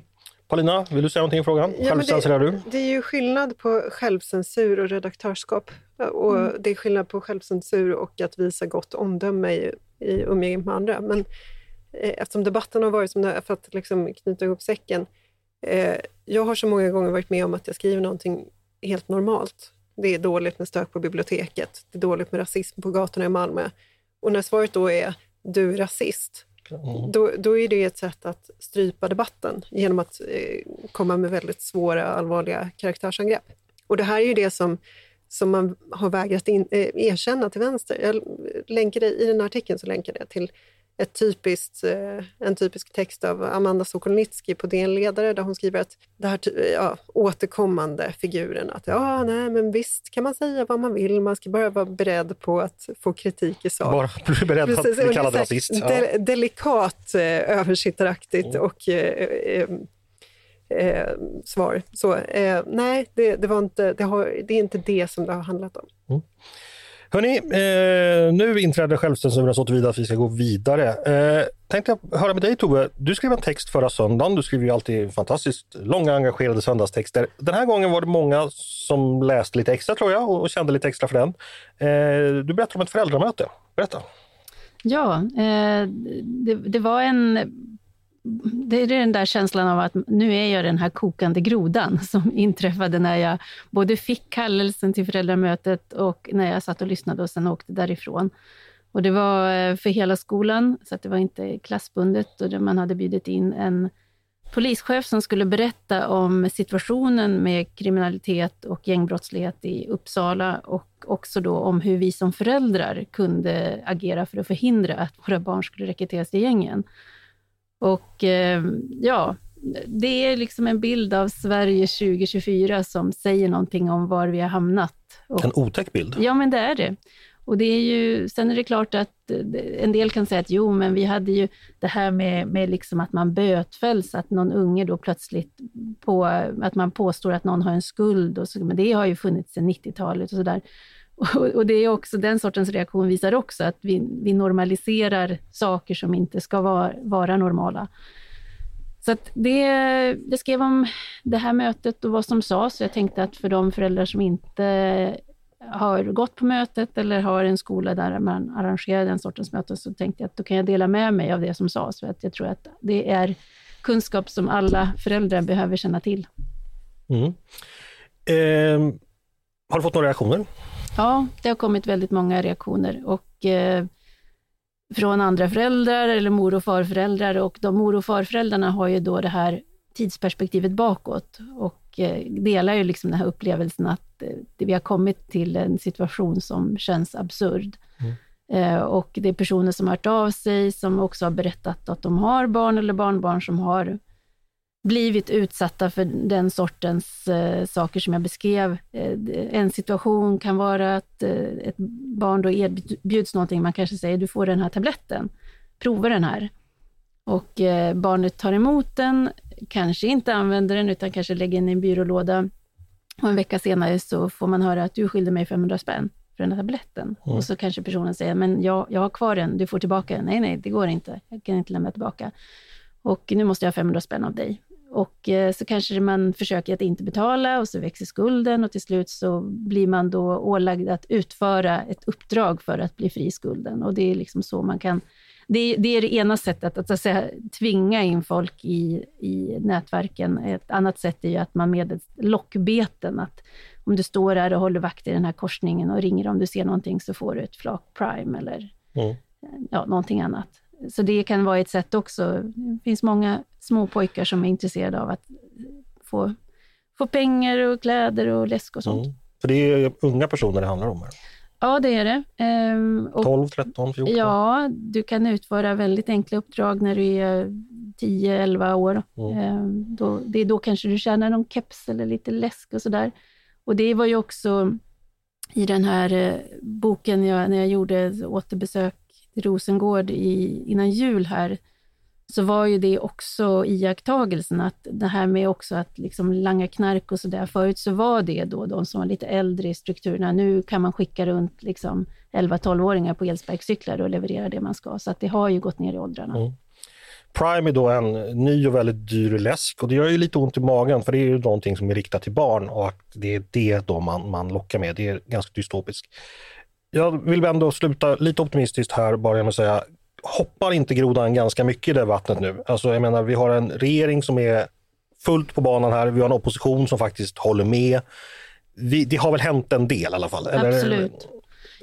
Paulina, vill du säga någonting i frågan? Ja, Självcensurerar du? Det är ju skillnad på självcensur och redaktörskap. Och mm. Det är skillnad på självcensur och att visa gott omdöme i, i umgänget med andra. Men eh, eftersom debatten har varit som den för att liksom knyta ihop säcken. Eh, jag har så många gånger varit med om att jag skriver någonting helt normalt. Det är dåligt med stök på biblioteket. Det är dåligt med rasism på gatorna i Malmö. Och när svaret då är du är rasist, Mm. Då, då, är det ett sätt att strypa debatten genom att eh, komma med väldigt svåra, allvarliga karaktärsangrepp. Och det här är ju det som, som man har vägrat in, eh, erkänna till vänster. Jag länkade, I den här artikeln så länkade jag till ett typiskt, eh, en typisk text av Amanda Sokolnitsky på DN Ledare där hon skriver att det här ja, återkommande figuren att ja, nej, men visst kan man säga vad man vill, man ska bara vara beredd på att få kritik i sak. Bara bli beredd på att bli kallad rasist. Ja. De, delikat, eh, översittaraktigt mm. och eh, eh, svar. Så, eh, nej, det, det, var inte, det, har, det är inte det som det har handlat om. Mm. Hörni, eh, nu inträder självcensuren så tillvida att vi ska gå vidare. Eh, tänkte jag höra med dig Tove, du skrev en text förra söndagen. Du skriver ju alltid fantastiskt långa engagerade söndagstexter. Den här gången var det många som läste lite extra tror jag och, och kände lite extra för den. Eh, du berättar om ett föräldramöte. Berätta. Ja, eh, det, det var en det är den där känslan av att nu är jag den här kokande grodan som inträffade när jag både fick kallelsen till föräldramötet och när jag satt och lyssnade och sen åkte därifrån. Och det var eh, för hela skolan, så att det var inte klassbundet och man hade bjudit in en polischef som skulle berätta om situationen med kriminalitet och gängbrottslighet i Uppsala och också då om hur vi som föräldrar kunde agera för att förhindra att våra barn skulle rekryteras till gängen. Och eh, ja, det är liksom en bild av Sverige 2024 som säger någonting om var vi har hamnat. Och, en otäck bild. Ja, men det är det. Och det är ju, sen är det klart att eh, en del kan säga att jo, men vi hade ju det här med, med liksom att man bötfälls, att någon unge då plötsligt på, att man påstår att någon har en skuld, och så, men det har ju funnits sedan 90-talet och sådär. Och, det är också, den sortens reaktion visar också att vi, vi normaliserar saker som inte ska vara, vara normala. Så det, jag skrev om det här mötet och vad som sades. Jag tänkte att för de föräldrar som inte har gått på mötet eller har en skola där man arrangerar den sortens möten, så tänkte jag att då kan jag dela med mig av det som sades. För att jag tror att det är kunskap som alla föräldrar behöver känna till. Mm. Eh, har du fått några reaktioner? Ja, det har kommit väldigt många reaktioner och eh, från andra föräldrar eller mor och farföräldrar och de mor och farföräldrarna har ju då det här tidsperspektivet bakåt och eh, delar ju liksom den här upplevelsen att eh, vi har kommit till en situation som känns absurd. Mm. Eh, och det är personer som har hört av sig, som också har berättat att de har barn eller barnbarn som har blivit utsatta för den sortens eh, saker som jag beskrev. Eh, en situation kan vara att eh, ett barn då erbjuds någonting, man kanske säger du får den här tabletten, prova den här. Och eh, barnet tar emot den, kanske inte använder den, utan kanske lägger den i en byrålåda. Och en vecka senare så får man höra att du skyllde mig 500 spänn för den här tabletten. Mm. Och så kanske personen säger, men jag, jag har kvar den, du får tillbaka den. Nej, nej, det går inte. Jag kan inte lämna tillbaka. Och nu måste jag ha 500 spänn av dig. Och eh, så kanske man försöker att inte betala och så växer skulden och till slut så blir man då ålagd att utföra ett uppdrag för att bli fri i skulden. Och det är liksom så man kan det, det, är det ena sättet, att, att säga, tvinga in folk i, i nätverken. Ett annat sätt är ju att man med lockbeten, att om du står där och håller vakt i den här korsningen och ringer om du ser någonting så får du ett flak prime eller mm. ja, någonting annat. Så det kan vara ett sätt också. Det finns många små pojkar som är intresserade av att få, få pengar och kläder och läsk och sånt. Mm. För det är unga personer det handlar om? Här. Ja, det är det. Ehm, och, 12, 13, 14? Ja, du kan utföra väldigt enkla uppdrag när du är 10, 11 år. Mm. Ehm, då, det är då kanske du tjänar någon keps eller lite läsk och sådär. Och det var ju också i den här eh, boken jag, när jag gjorde återbesök i Rosengård i, innan jul här, så var ju det också iakttagelsen att det här med också att liksom langa knark och sådär. Förut så var det då de som var lite äldre i strukturerna. Nu kan man skicka runt liksom 11-12-åringar på elsparkcyklar och leverera det man ska. Så att det har ju gått ner i åldrarna. Mm. Prime är då en ny och väldigt dyr läsk och det gör ju lite ont i magen för det är ju någonting som är riktat till barn och det är det då man, man lockar med. Det är ganska dystopiskt. Jag vill ändå sluta lite optimistiskt här bara med att säga hoppar inte grodan ganska mycket i det vattnet nu? Alltså jag menar, vi har en regering som är fullt på banan här. Vi har en opposition som faktiskt håller med. Vi, det har väl hänt en del i alla fall? Eller? Absolut.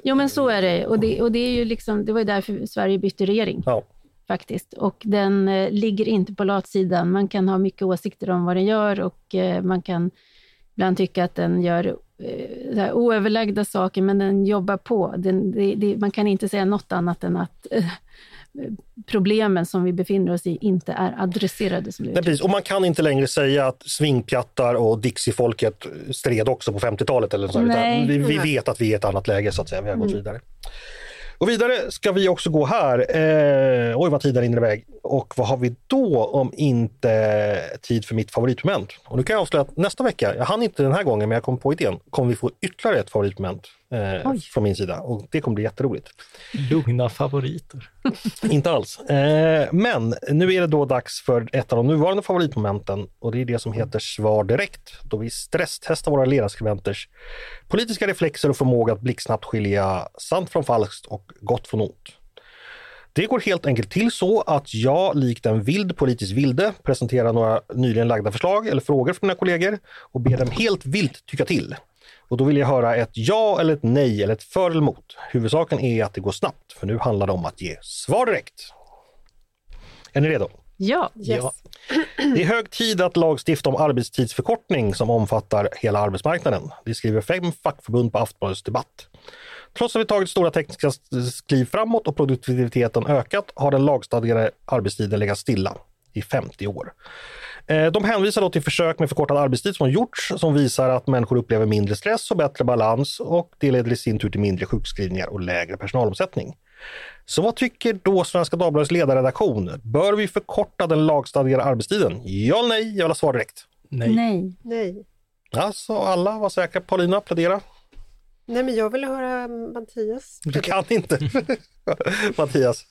Jo men så är det. Och det, och det, är ju liksom, det var ju därför Sverige bytte regering. Ja. Faktiskt. Och den eh, ligger inte på latsidan. Man kan ha mycket åsikter om vad den gör och eh, man kan ibland tycka att den gör eh, oöverlagda saker, men den jobbar på. Den, det, det, man kan inte säga något annat än att eh, problemen som vi befinner oss i inte är adresserade. Som Nej, precis. Och man kan inte längre säga att svingpjattar och Dixie-folket stred också på 50-talet. Eller så, vi, vi, vet att vi är i ett annat läge, så att säga. Vi har gått mm. vidare. Och vidare ska vi också gå här. Eh, oj vad tiden rinner iväg. Och vad har vi då om inte tid för mitt favoritmoment? Och nu kan jag avslöja att nästa vecka, jag hann inte den här gången men jag kom på idén, kommer vi få ytterligare ett favoritmoment eh, från min sida och det kommer bli jätteroligt. Lugna favoriter. inte alls. Eh, men nu är det då dags för ett av de nuvarande favoritmomenten och det är det som heter Svar direkt, då vi stresstestar våra ledarskribenters politiska reflexer och förmåga att blixtsnabbt skilja sant från falskt och gott från ont. Det går helt enkelt till så att jag likt en vild politisk vilde presenterar några nyligen lagda förslag eller frågor för mina kollegor och ber dem helt vilt tycka till. Och då vill jag höra ett ja eller ett nej eller ett för eller emot. Huvudsaken är att det går snabbt, för nu handlar det om att ge svar direkt. Är ni redo? Ja. Yes. ja. Det är hög tid att lagstifta om arbetstidsförkortning som omfattar hela arbetsmarknaden. Det skriver fem fackförbund på Aftonbladets debatt. Trots att vi tagit stora tekniska kliv framåt och produktiviteten ökat har den lagstadgade arbetstiden legat stilla i 50 år. Eh, de hänvisar då till försök med förkortad arbetstid som har gjorts som visar att människor upplever mindre stress och bättre balans och det leder i sin tur till mindre sjukskrivningar och lägre personalomsättning. Så vad tycker då Svenska Dagbladets ledarredaktion? Bör vi förkorta den lagstadgade arbetstiden? Ja eller nej? Jag vill ha svar direkt. Nej. Nej. nej. Alltså alla var säkra. Paulina, plädera. Nej, men jag vill höra Mattias. Du kan inte. Mattias.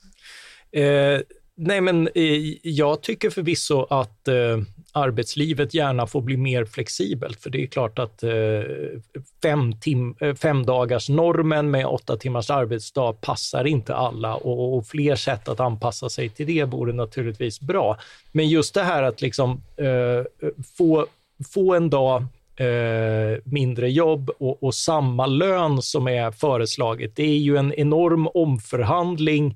Eh, nej, men eh, jag tycker förvisso att eh, arbetslivet gärna får bli mer flexibelt, för det är klart att eh, fem, tim eh, fem dagars normen med åtta timmars arbetsdag passar inte alla och, och, fler sätt att anpassa sig till det vore naturligtvis bra. Men just det här att liksom eh, få, få en dag eh, mindre jobb och, och, samma lön som är föreslaget. Det är ju en enorm omförhandling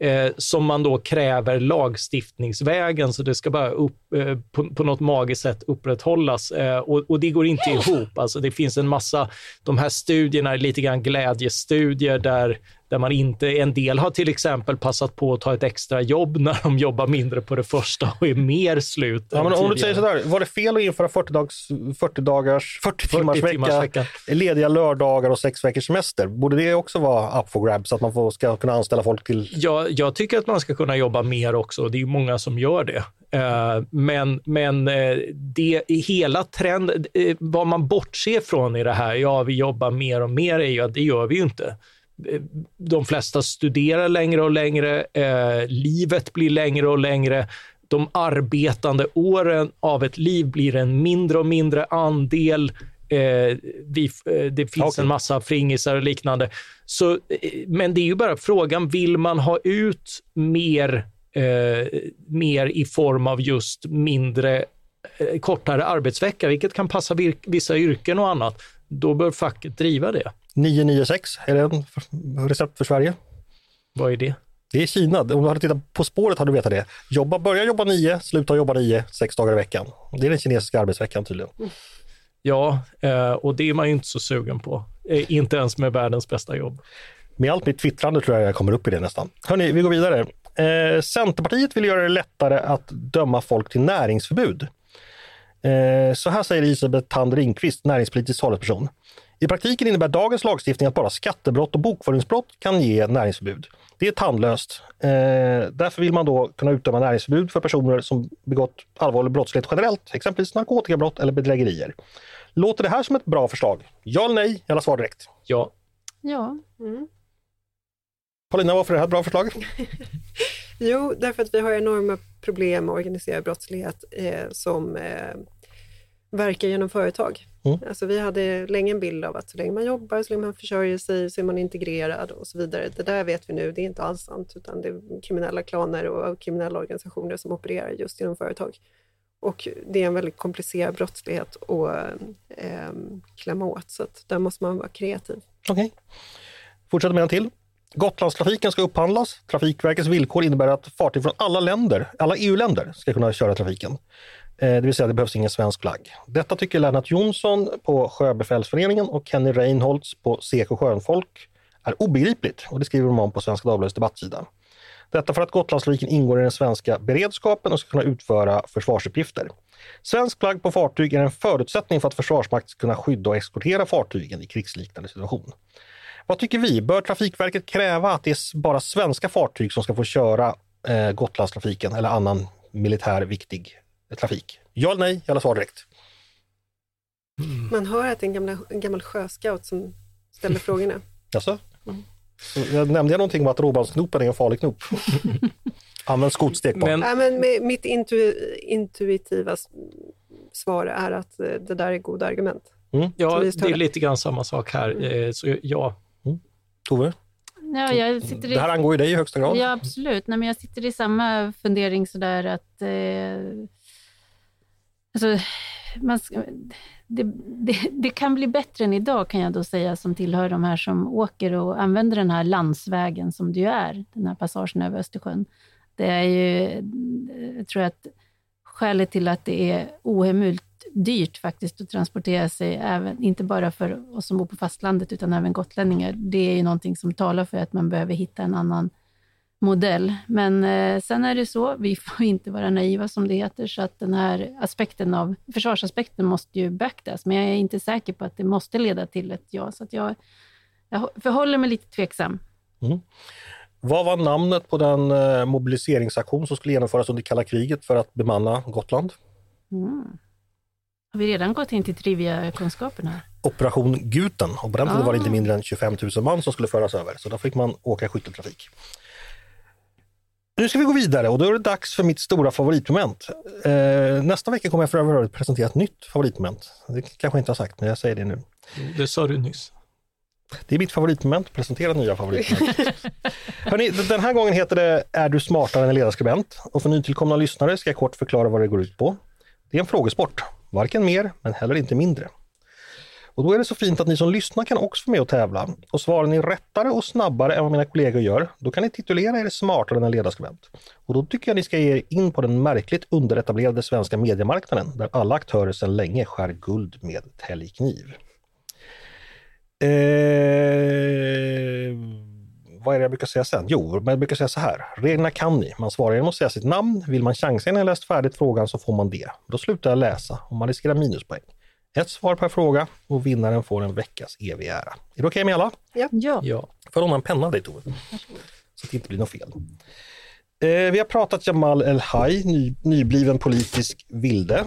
eh, som man då kräver lagstiftningsvägen, så det ska bara upp, eh, på, på något magiskt sätt upprätthållas. Eh, och, och, det går inte ihop. Alltså det finns en massa, de här studierna är lite grann glädjestudier där där man inte, en del har till exempel passat på att ta ett extra jobb när de jobbar mindre på det första och är mer slut. Ja, men om du säger sådär, var det fel att införa 40, dags, 40 dagars, 40 timmars 40 vecka, vecka, lediga lördagar och sex veckors semester? Borde det också vara up for grabs, så att man får, ska kunna anställa folk till? Ja, jag tycker att man ska kunna jobba mer också. Det är många som gör det. Eh, men, men eh, det hela trenden, eh, vad man bortser från i det här, ja vi jobbar mer och mer, är ju att det gör vi ju inte de flesta studerar längre och längre, eh, livet blir längre och längre. De arbetande åren av ett liv blir en mindre och mindre andel. Eh, vi, eh, det finns okay. en massa fringisar och liknande. Så, eh, men det är ju bara frågan, vill man ha ut mer, eh, mer i form av just mindre, eh, kortare arbetsvecka, vilket kan passa vissa yrken och annat, då bör facket driva det. 996, är det en recept för Sverige? Vad är det? Det är Kina. Om du hade tittat På spåret hade du vetat det. Jobba, börja jobba nio, sluta jobba nio, sex dagar i veckan. Det är den kinesiska arbetsveckan tydligen. Ja, eh, och det är man ju inte så sugen på. Eh, inte ens med världens bästa jobb. Med allt mitt twittrande tror jag jag kommer upp i det nästan. Hörni, vi går vidare. Eh, Centerpartiet vill göra det lättare att döma folk till näringsförbud. Så här säger Elisabeth Tand Ringqvist, näringspolitisk talesperson. I praktiken innebär dagens lagstiftning att bara skattebrott och bokföringsbrott kan ge näringsförbud. Det är tandlöst. Eh, därför vill man då kunna utdöma näringsförbud för personer som begått allvarlig brottslighet generellt, exempelvis narkotikabrott eller bedrägerier. Låter det här som ett bra förslag? Ja eller nej? Jävla svar direkt. Ja. Ja. Mm. Paulina, varför är det här ett bra förslag? jo, därför att vi har enorma problem med organiserad brottslighet eh, som eh, verkar genom företag. Mm. Alltså vi hade länge en bild av att så länge man jobbar, så länge man försörjer sig, så är man integrerad och så vidare. Det där vet vi nu, det är inte alls sant, utan det är kriminella klaner och kriminella organisationer som opererar just genom företag. Och det är en väldigt komplicerad brottslighet att eh, klämma åt, så att där måste man vara kreativ. Okej. Okay. Fortsätter med en till. Gotlandstrafiken ska upphandlas. Trafikverkets villkor innebär att fartyg från alla länder, alla EU-länder ska kunna köra trafiken. Eh, det vill säga det behövs ingen svensk flagg. Detta tycker Lennart Jonsson på Sjöbefälsföreningen och Kenny Reinholtz på Seko Sjöfolk är obegripligt och det skriver de om på Svenska Dagbladets debattsida. Detta för att Gotlandstrafiken ingår i den svenska beredskapen och ska kunna utföra försvarsuppgifter. Svensk flagg på fartyg är en förutsättning för att Försvarsmakten ska kunna skydda och exportera fartygen i krigsliknande situation. Vad tycker vi? Bör Trafikverket kräva att det är bara svenska fartyg som ska få köra eh, Gotlandstrafiken eller annan militär viktig trafik? Ja eller nej? Jävla svar direkt. Mm. Man hör att det är en, gamla, en gammal sjöscout som ställer frågorna. Jaså? Mm. Jag nämnde jag någonting om att råbandsknopen är en farlig knop? Använd skotstek på. Men, ja, men mitt intu, intuitiva svar är att eh, det där är goda argument. Mm. Ja, det är lite grann samma sak här. Mm. Eh, så ja. Tove? Ja, jag sitter i... Det här angår ju dig i högsta grad. Ja, absolut. Nej, men jag sitter i samma fundering sådär att eh, Alltså, man, det, det, det, kan bli bättre än idag kan jag då säga som tillhör de här som åker och använder den här landsvägen som det ju är, den här passagen över Östersjön. Det är ju, jag tror att skälet till att det är ohemult dyrt faktiskt att transportera sig, även, inte bara för oss som bor på fastlandet, utan även gotlänningar. Det är ju någonting som talar för att man behöver hitta en annan modell. Men eh, sen är det så, vi får inte vara naiva som det heter, så att den här aspekten av, försvarsaspekten måste ju beaktas, men jag är inte säker på att det måste leda till ett ja, så att jag, jag förhåller mig lite tveksam. Mm. Vad var namnet på den eh, mobiliseringsaktion som skulle genomföras under kalla kriget för att bemanna Gotland? Mm. Har vi redan gått in till trivia-kunskaperna? Operation Guten och på den tiden ah. var det inte ah. mindre än 25 000 man som skulle föras över, så då fick man åka skytteltrafik. Nu ska vi gå vidare och då är det dags för mitt stora favoritmoment. Eh, nästa vecka kommer jag för övrigt presentera ett nytt favoritmoment. Det kanske jag inte har sagt, men jag säger det nu. Det sa du nyss. Det är mitt favoritmoment, presentera nya favoritmoment. Hörrni, den här gången heter det Är du smartare än en ledarskribent? Och för nytillkomna lyssnare ska jag kort förklara vad det går ut på. Det är en frågesport, varken mer men heller inte mindre. Och då är det så fint att ni som lyssnar kan också få med och tävla. Och svarar ni rättare och snabbare än vad mina kollegor gör, då kan ni titulera er smartare än en ledarskribent. Och då tycker jag ni ska ge er in på den märkligt underetablerade svenska mediemarknaden, där alla aktörer sedan länge skär guld med täljkniv. Eh, vad är det jag brukar säga sen? Jo, men jag brukar säga så här. Reglerna kan ni. Man svarar genom att säga sitt namn. Vill man chansa innan jag läst färdigt frågan så får man det. Då slutar jag läsa och man riskerar minuspoäng. Ett svar per fråga och vinnaren får en veckas evig ära. Är det okej okay med alla? Ja. Ja. Får jag låna en penna av dig Tove? Så att det inte blir något fel. Eh, vi har pratat Jamal El-Haj, ny, nybliven politisk vilde.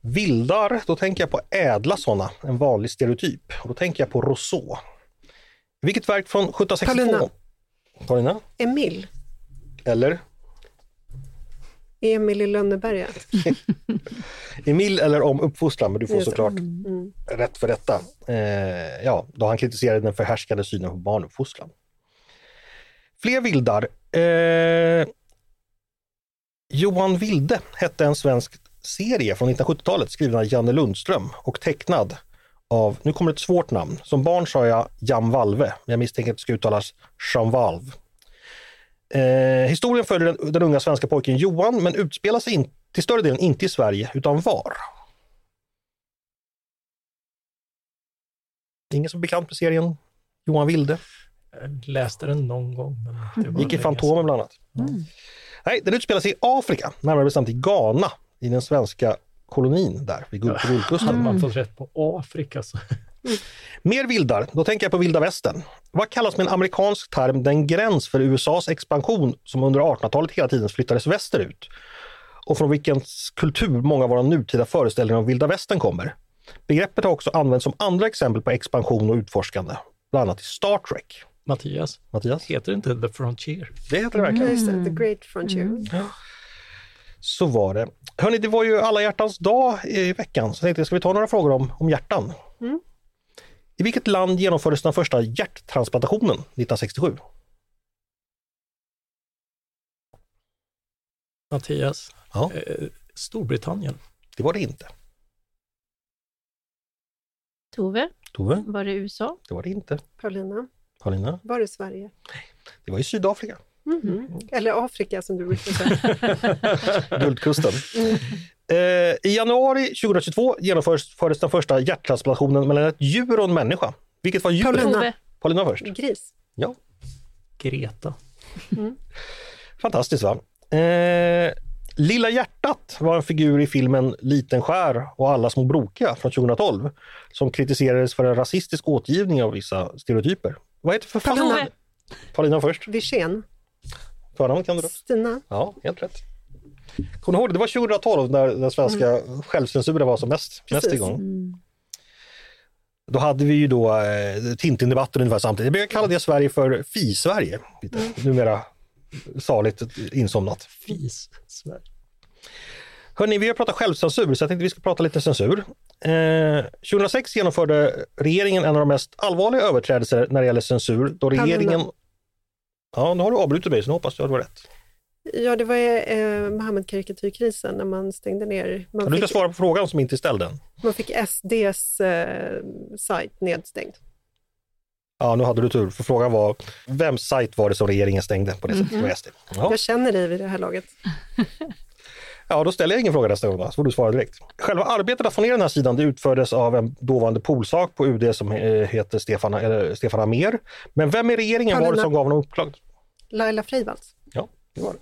Vildar, då tänker jag på ädla sådana, en vanlig stereotyp. Och då tänker jag på Rousseau. Vilket verk från 1762? Paulina. Paulina? Emil. Eller? Emil i Lönneberga. Emil eller om uppfostran, men du får Just såklart Mm. rätt för detta. Eh, ja, då han kritiserade den förhärskande synen på barnuppfostran. Fler vildar. Eh, Johan Wilde hette en svensk serie från 1970-talet skriven av Janne Lundström och tecknad av, nu kommer ett svårt namn, som barn sa jag Jan Valve, men jag misstänker att det ska uttalas Jean Valve. Eh, historien följer den, den unga svenska pojken Johan men utspelar sig in, till större delen inte i Sverige utan var? Ingen som är bekant med serien Johan Wilde? Jag läste den någon gång. Men det var Gick i Fantomen bland annat. Mm. Nej, den utspelar sig i Afrika, närmare bestämt i Ghana, i den svenska kolonin där vid. Guldkusten. Hade man fått rätt på Afrika så. Mer vildar, då tänker jag på vilda västern. Vad kallas med en amerikansk term den gräns för USAs expansion som under 1800-talet hela tiden flyttades västerut? Och från vilkens kultur många av våra nutida föreställningar om vilda västern kommer. Begreppet har också använts som andra exempel på expansion och utforskande, bland annat i Star Trek. Mattias, Mattias? heter det inte The Frontier? Det heter det verkligen. Det. The Great Frontier. Så var det. Hörni, det var ju alla hjärtans dag i veckan, så jag tänkte, ska vi ta några frågor om, om hjärtan? Mm. I vilket land genomfördes den första hjärttransplantationen 1967? Mattias, Ja, eh, Storbritannien. det var det inte. Tove, Tove, var det USA? det var det inte. Paulina, Paulina, var det Sverige? det var i Sydafrika, Mhm. Eller Afrika som du brukar säga. Guldkusten. Eh, I januari 2022 genomfördes den första hjärttransplantationen mellan ett djur och en människa. Vilket var djuret? Paulina. Paulina först. Gris. Ja, Greta. fantastiskt va? Eh, Lilla hjärtat var en figur i filmen Liten skär och alla små brokiga från 2012 som kritiserades för en rasistisk återgivning av vissa stereotyper. Vad heter författaren? Paulina först. Wirsén. Förnamn kan du då? Stina. Ja, helt rätt. Kommer du ihåg det? Det var 2012 när den svenska självcensuren var som mest, mest igång. mm. Då hade vi ju då eh, Tintin-debatten ungefär samtidigt. Jag brukar kalla det Sverige för Fi-Sverige. Lite. Numera saligt insomnat. Fis. Sverige. Hörni, vi har pratat självcensur så jag tänkte vi ska prata lite censur. Eh, 2006 genomförde regeringen en av de mest allvarliga överträdelser när det gäller censur då regeringen... Ja, nu har du avbrutit mig så nu hoppas jag att du har rätt. Ja, det var eh, Mohammed-karikatyrkrisen när man stängde ner. Man, Du ska fick, svara på frågan som inte är ställd än. man fick SDs eh, sajt nedstängd. Ja, nu hade du tur, för frågan var vems sajt var det som regeringen stängde på det sättet? Det var SD. Ja. Jag känner dig vid det här laget. ja, då ställer jag ingen fråga nästa gång, då, så får du svara direkt. Själva arbetet att få ner den här sidan det utfördes av en dåvarande polsak på UD som eh, heter Stefan, eller Stefan Amer. Men vem i regeringen var det som gav honom uppdraget? Laila Freivalds. Ja, det var det.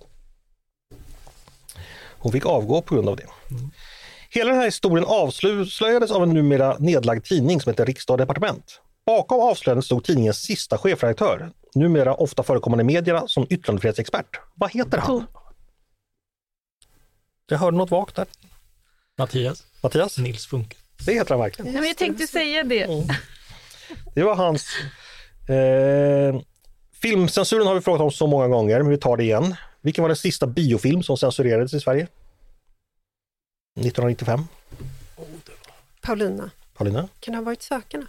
Hon fick avgå på grund av det. Hela den här historien avslöjades av en numera nedlagd tidning som heter Riksdag och Departement. Bakom avslöjandet stod tidningens sista chefredaktör, numera ofta förekommande i medierna som yttrandefrihetsexpert. Vad heter han? Jag hörde något vagt där. Mattias. Mattias? Nils Funke. Det heter han verkligen. Nej, men jag tänkte säga det. Det var hans... Eh, filmcensuren har vi frågat om så många gånger, men vi tar det igen. Vilken var den sista biofilm som censurerades i Sverige? 1995. Paulina. Paulina? Kan det ha varit Sökarna?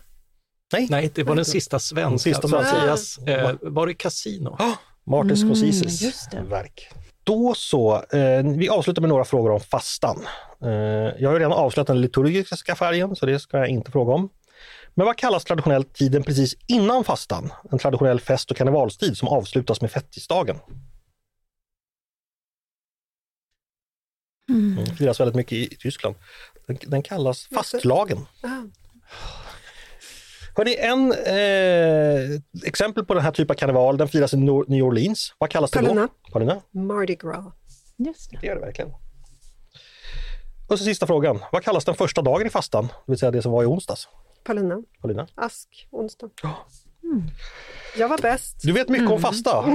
Nej, det var den sista svenska. Den sista Mattias, eh, var det Casino? Martin Mm, Scorseses det. verk. Då så, eh, vi avslutar med några frågor om fastan. Eh, jag har redan avslöjat den liturgiska färgen, så det ska jag inte fråga om. Men vad kallas traditionellt tiden precis innan fastan? En traditionell fest och karnevalstid som avslutas med fettisdagen. Mm. Mm. Firas väldigt mycket i, Tyskland. Den, den kallas fastlagen. Ah, Hörrni, en eh, exempel på den här typen av karneval, den firas i New Orleans. Vad kallas det Palina. då? Palina. Mardi Gras. Just det. Det gör det verkligen. Och så sista frågan. Vad kallas den första dagen i fastan? Det vill säga det som var i onsdags. Palina. Paulina? Ask. Onsdag. Ja. Jag var bäst. Du vet mycket om fasta.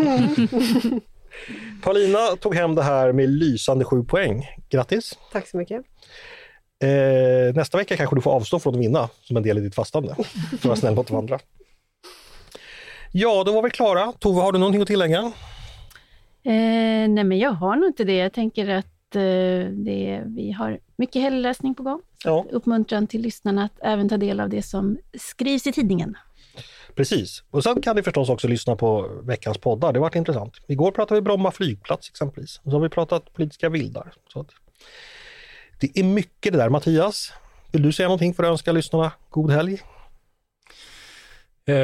Paulina tog hem det här med lysande sju poäng. Grattis! Tack så mycket. Eh, nästa vecka kanske du får avstå från att vinna som en del i ditt fastande. För att vara snäll mot de andra. Ja, då var vi klara. Tove, har du någonting att tillägga? Eh, nej, men jag har nog inte det. Jag tänker att eh, det, vi har mycket helgläsning på gång. Ja. Uppmuntran till lyssnarna att även ta del av det som skrivs i tidningen. Precis. Och sen kan ni förstås också lyssna på veckans poddar. Det har varit intressant. Igår pratade vi Bromma flygplats exempelvis. Och så har vi pratat politiska vildar. Så att det är mycket det där. Mattias, vill du säga någonting för att önska lyssnarna god helg? Eh,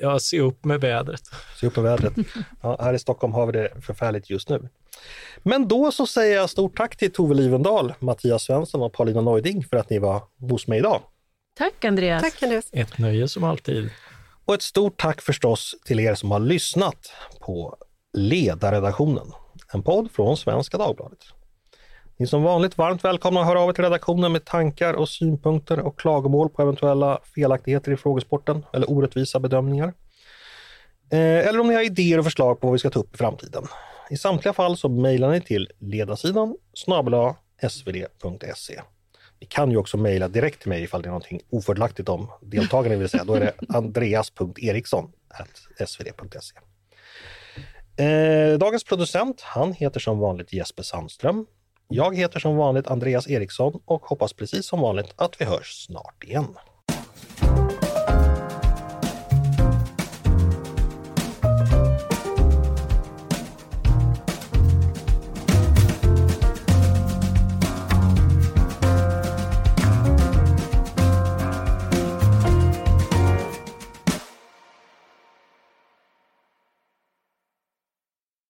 jag ser upp med vädret. Se upp med vädret. Ja, här i Stockholm har vi det förfärligt just nu. Men då så säger jag stort tack till Tove Livendal, Mattias Svensson och Paulina Neuding för att ni var hos mig idag. Tack Andreas! Tack Andreas. Ett nöje som alltid. Och ett stort tack förstås till er som har lyssnat på Ledarredaktionen, en podd från Svenska Dagbladet. Ni är som vanligt varmt välkomna att höra av er till redaktionen med tankar och synpunkter och klagomål på eventuella felaktigheter i frågesporten eller orättvisa bedömningar. Eh, Eller om ni har idéer och förslag på vad vi ska ta upp i framtiden. I samtliga fall så mejlar ni till ledarsidan snabel svd.se. Ni kan ju också mejla direkt till mig ifall det är någonting ofördelaktigt om deltagarna vill säga. Då är det andreas.eriksson.svd.se. Eh, dagens producent, han heter som vanligt Jesper Sandström. Jag heter som vanligt Andreas Eriksson och hoppas precis som vanligt att vi hörs snart igen.